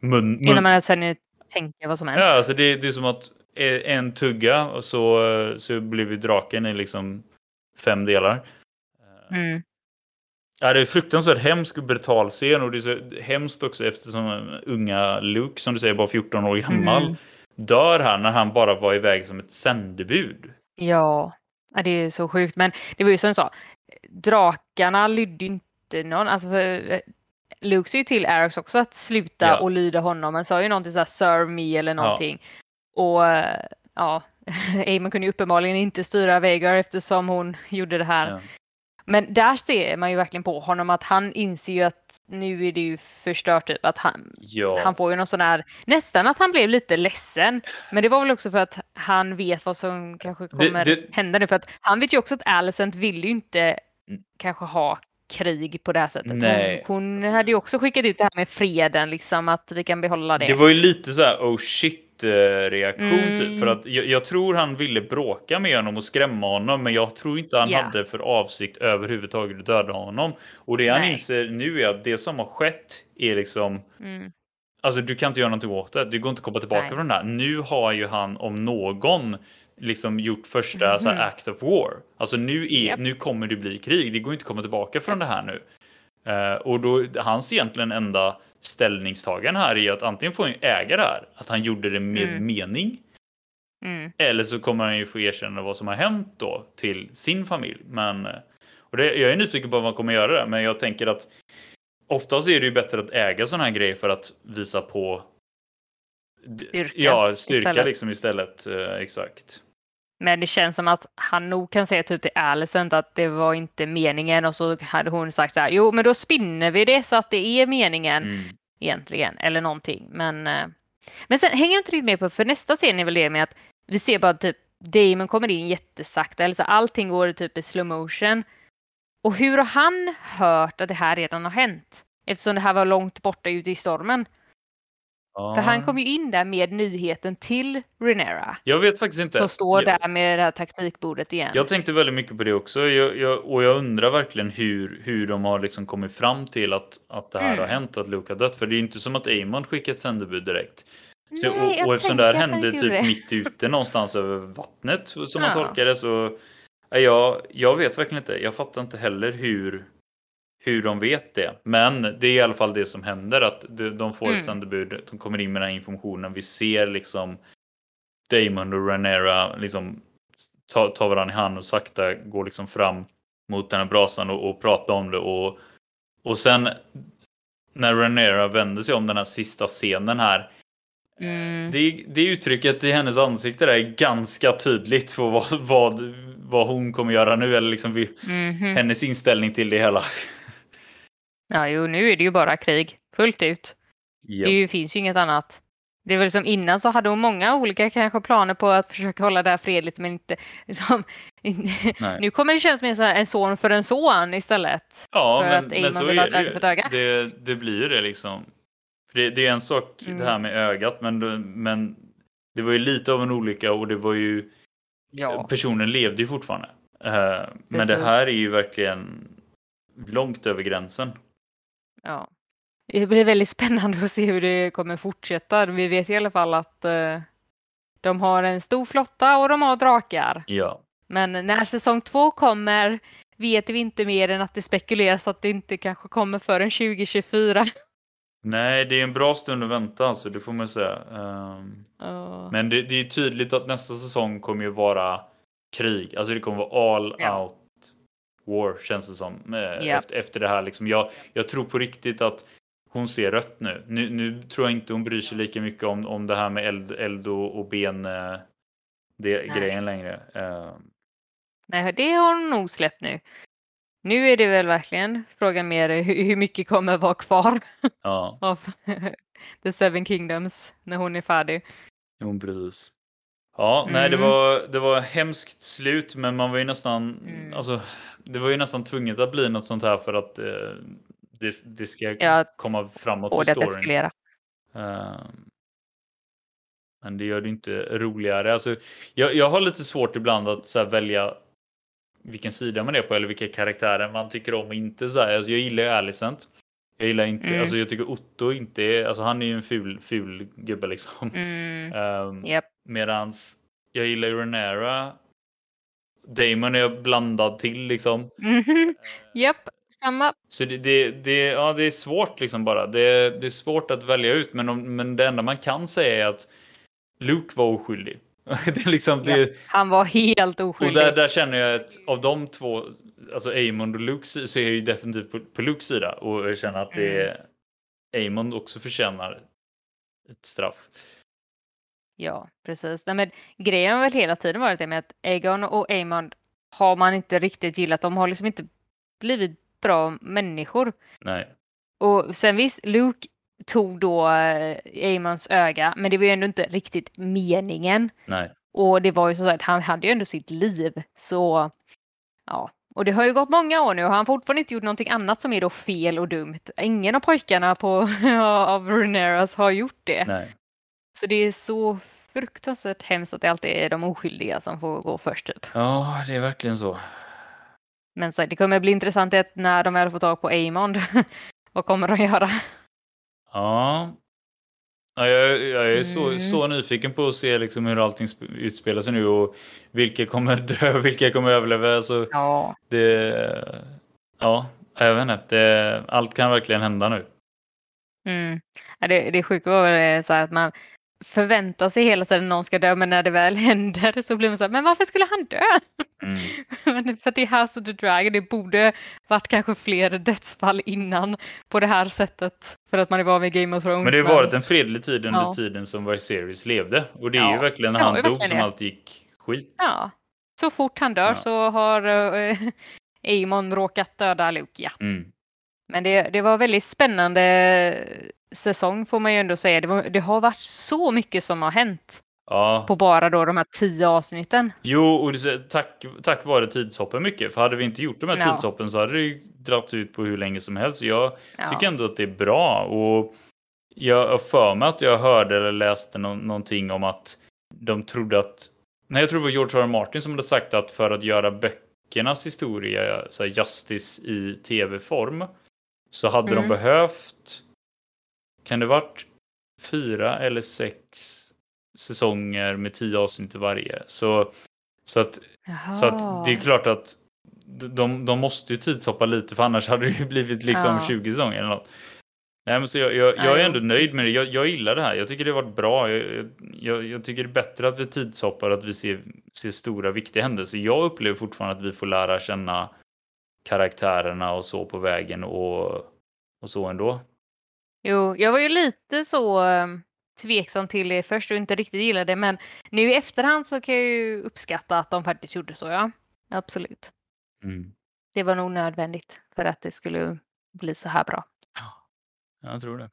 mun, mun... Innan man ens tänker vad som hänt. Ja, alltså det, det är som att en tugga och så, så blir vi draken i liksom fem delar. Mm. Ja, det är fruktansvärt hemsk och brutal scen och det är så hemskt också eftersom unga Luke, som du säger, bara 14 år gammal, mm. dör han när han bara var iväg som ett sändebud. Ja, det är så sjukt. Men det var ju som du sa, drakarna lydde inte någon, alltså eh, Luke sa ju till Arax också att sluta ja. och lyda honom. Han sa ju någonting såhär serve me eller någonting. Ja. Och eh, ja, Amon kunde ju uppenbarligen inte styra Vegar eftersom hon gjorde det här. Ja. Men där ser man ju verkligen på honom att han inser ju att nu är det ju förstört typ. Att han, ja. han får ju någon sån här, nästan att han blev lite ledsen. Men det var väl också för att han vet vad som kanske kommer det, det... hända nu. För att han vet ju också att Alicent vill ju inte mm. kanske ha krig på det här sättet. Nej. Hon, hon hade ju också skickat ut det här med freden, liksom att vi kan behålla det. Det var ju lite så här, oh shit reaktion mm. typ. För att jag, jag, tror han ville bråka med honom och skrämma honom men jag tror inte han yeah. hade för avsikt överhuvudtaget att döda honom. Och det Nej. han inser nu är att det som har skett är liksom mm. Alltså du kan inte göra någonting åt det. Det går inte att komma tillbaka Nej. från det här. Nu har ju han om någon liksom gjort första mm. så här, mm. act of war. Alltså nu, är, yep. nu kommer det bli krig. Det går inte att komma tillbaka från det här nu. Uh, och då hans egentligen enda ställningstagande här är att antingen får han äga det här, att han gjorde det med mm. mening. Mm. Eller så kommer han ju få erkänna vad som har hänt då till sin familj. Men eh, och det, jag är nyfiken på vad man kommer göra det, men jag tänker att oftast är det ju bättre att äga sådana här grejer för att visa på styrka, ja, styrka istället. liksom istället. Eh, exakt. Men det känns som att han nog kan säga typ till Alicent att det var inte meningen och så hade hon sagt så här, jo men då spinner vi det så att det är meningen mm. egentligen eller någonting. Men, eh, men sen hänger jag inte riktigt med på, för nästa scen är väl det med att vi ser bara typ Damon kommer in jättesakta, eller så allting går typ i slow motion. Och hur har han hört att det här redan har hänt? Eftersom det här var långt borta ute i stormen. För han kom ju in där med nyheten till Renera. Jag vet faktiskt inte. Som står jag, där med det här taktikbordet igen. Jag tänkte väldigt mycket på det också. Jag, jag, och jag undrar verkligen hur, hur de har liksom kommit fram till att, att det här mm. har hänt och att Luke har dött. För det är inte som att Amon skickat sändebud direkt. Så, Nej, och, och eftersom det här hände typ det. mitt ute någonstans över vattnet som ja. man tolkar det så. Jag, jag vet verkligen inte. Jag fattar inte heller hur, hur de vet det. Men det är i alla fall det som händer att de får mm. ett sändebud. De kommer in med den här informationen. Vi ser liksom Damon och Renera liksom tar, tar varandra i hand och sakta går liksom fram mot den här brasan och, och pratar om det. Och, och sen när Renera vänder sig om den här sista scenen här. Mm. Det, det uttrycket i hennes ansikte där är ganska tydligt på vad, vad, vad hon kommer göra nu. Eller liksom vi, Mhm. hennes inställning till det hela. Ja, jo, nu är det ju bara krig. Fullt ut. Det Japp. är ju, finns ju inget annat. Det är väl som innan så hade hon många olika kanske planer på att försöka hålla det här fredligt men inte liksom. Nu kommer det kännas mer som en son för en son istället. Ja, för men, att men så vill ha är det öga för öga. Det, det blir ju det liksom. För det, det är en sak Mm. det här med ögat, men, det- men det var ju lite av en olycka och det var ju Ja. personen levde ju fortfarande. Eh, men det här är ju verkligen långt över gränsen. Ja. Det blir väldigt spännande att se hur det kommer fortsätta. Vi vet i alla fall att eh, de har en stor flotta och de har drakar. Ja, Men när säsong två kommer vet vi inte mer än att det spekuleras att det inte kanske kommer förrän 2024. nej, det är en bra stund att vänta alltså, det får man säga. Ehm, Ja. men det, det är tydligt att nästa säsong kommer ju vara krig. Alltså det kommer vara all Ja. out war känns det som. Ja. Efter, efter det här liksom. Jag, jag tror på riktigt att hon ser rött nu. nu. Nu tror jag inte hon bryr sig lika mycket om, om det här med eld, eld och, och ben eh, det, Nej. grejen längre. Eh, Nej, det har hon nog släppt nu. Nu är det väl verkligen frågan mer hur, hur mycket kommer vara kvar ja, av The Seven Kingdoms när hon är färdig. jo, precis. Ja, nej, det Mm. var, det var hemskt slut, men man var ju nästan, Mm. alltså, det var ju nästan tvunget att bli något sånt här för att eh, det, det ska Ja, komma framåt i storyn. eskalera. Ehm, Men det gör det inte roligare. Alltså, jag, jag har lite svårt ibland att här, välja vilken sida man är på eller vilka karaktärer man tycker om och inte. Så här. Alltså, jag gillar ju Alicent. Jag gillar inte, Mm. alltså jag tycker Otto inte är, alltså han är ju en ful, ful gubbe liksom. Mm. Um, Japp. Medans jag gillar ju Renera. Damon är blandad till liksom. Mhm. Japp, samma. Så det, det, det, ja, det är svårt liksom bara. Det, det är svårt att välja ut, men, om, men det enda man kan säga är att Luke var oskyldig. det är liksom Ja, det, Han var helt och oskyldig. där, där känner jag att av de två, alltså Amon och Luke, så är jag ju definitivt på, på Lukes sida och jag känner att det Amon också förtjänar ett straff. Ja, precis. Nej, men grejen har väl hela tiden varit det med att Aegon och Aemon har man inte riktigt gillat. De har liksom inte blivit bra människor. Nej, Och sen visst, Luke tog då eh, Aemons öga, men det var ju ändå inte riktigt meningen. nej. Och det var ju så att han hade ju ändå sitt liv. Så ja, och det har ju gått många år nu och han har fortfarande inte gjort någonting annat som är då fel och dumt. Ingen av pojkarna på, av Runeras har gjort det. nej. Så det är så fruktansvärt hemskt att det alltid är de oskyldiga som får gå först typ. Ja, det är verkligen så. Men så det kommer bli intressant att när de väl får tag på Amond, vad kommer de göra? Ja. Ja, jag, jag är så, Mm. så nyfiken på att se liksom hur allting sp- utspelar sig nu och vilka kommer dö och vilka kommer överleva. Alltså, Ja. det, ja, jag vet inte. Det, allt kan verkligen hända nu. Mm. Ja, det, det sjuka var väl så att man förväntar sig hela tiden någon ska dö, men när det väl händer så blir man så här, men varför skulle han dö? Mm. För att är House of the Dragon, det borde varit kanske fler dödsfall innan på det här sättet. För att man är van vid Game of Thrones. Men det har varit en fredlig tid under Ja. tiden som Viserys levde. Och det är Ja. ju verkligen när Ja, han är dog som allt gick skit. Ja. Så fort han dör Ja. så har Aemon råkat döda Luke, ja. Mm. Men det, det var väldigt spännande säsong får man ju ändå säga. Det, var, det har varit så mycket som har hänt Ja, på bara då de här tio avsnitten. jo, och tack, tack vare tidshoppen mycket. För hade vi inte gjort de här Ja. tidshoppen så hade det ju dragits ut på hur länge som helst. Jag Ja. tycker ändå att det är bra. Och jag har för mig att jag hörde eller läste nå- någonting om att de trodde att... Nej, jag tror det var George R. R. Martin som hade sagt att för att göra böckernas historia, så här justice i tv-form, så hade de Mm. behövt... Kan det varit fyra eller sex säsonger med tio avsnitt i varje? Så, så, att, så att det är klart att de, de måste ju tidshoppa lite för annars hade det ju blivit liksom Ja. 20 säsonger eller något. Nej, men så jag, jag, jag är ändå nöjd med det. Jag, jag gillar det här. Jag tycker det har varit bra. Jag, jag, jag tycker det är bättre att vi tidshoppar att vi ser, ser stora viktiga händelser. Jag upplever fortfarande att vi får lära känna karaktärerna och så på vägen och, och så ändå. Jo, jag var ju lite så eh, tveksam till det först och inte riktigt gillade det, men nu i efterhand så kan jag ju uppskatta att de faktiskt gjorde så, ja. Absolut. Mm. Det var nog nödvändigt för att det skulle bli så här bra. Ja, jag tror det.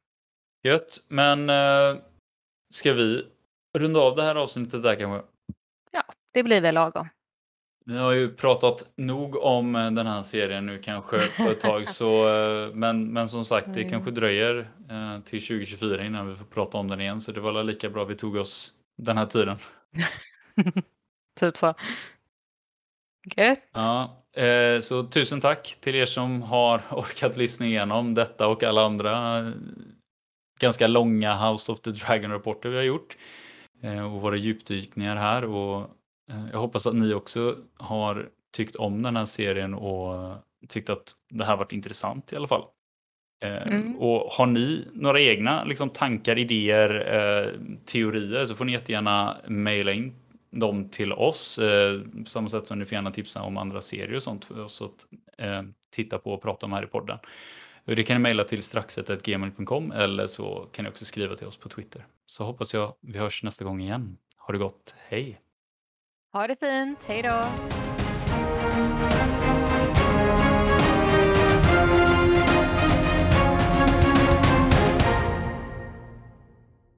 Gött, men eh, ska vi runda av det här avsnittet där kanske? Ja, det blir väl lagom. Vi har ju pratat nog om eh, den här serien nu kanske på ett tag, så, eh, men, men som sagt, det Mm. kanske dröjer eh, till 2024 innan vi får prata om den igen, så det var väl lika bra vi tog oss den här tiden. typ så. Gött. Ja, eh, så tusen tack till er som har orkat lyssna igenom detta och alla andra ganska långa House of the Dragon-rapporter vi har gjort eh, och våra djupdykningar här. Och jag hoppas att ni också har tyckt om den här serien och tyckt att det här varit intressant i alla fall. Eh, Mm. Och har ni några egna liksom, tankar, idéer, eh, teorier så får ni jättegärna mejla in dem till oss. Eh, på samma sätt som ni får gärna tipsa om andra serier och sånt för oss att eh, titta på och prata om här i podden. Det kan ni mejla till straxet.gmail.com eller så kan ni också skriva till oss på Twitter. Så hoppas jag vi hörs nästa gång igen. Ha det gott, hej! Ha det fint. Hej då.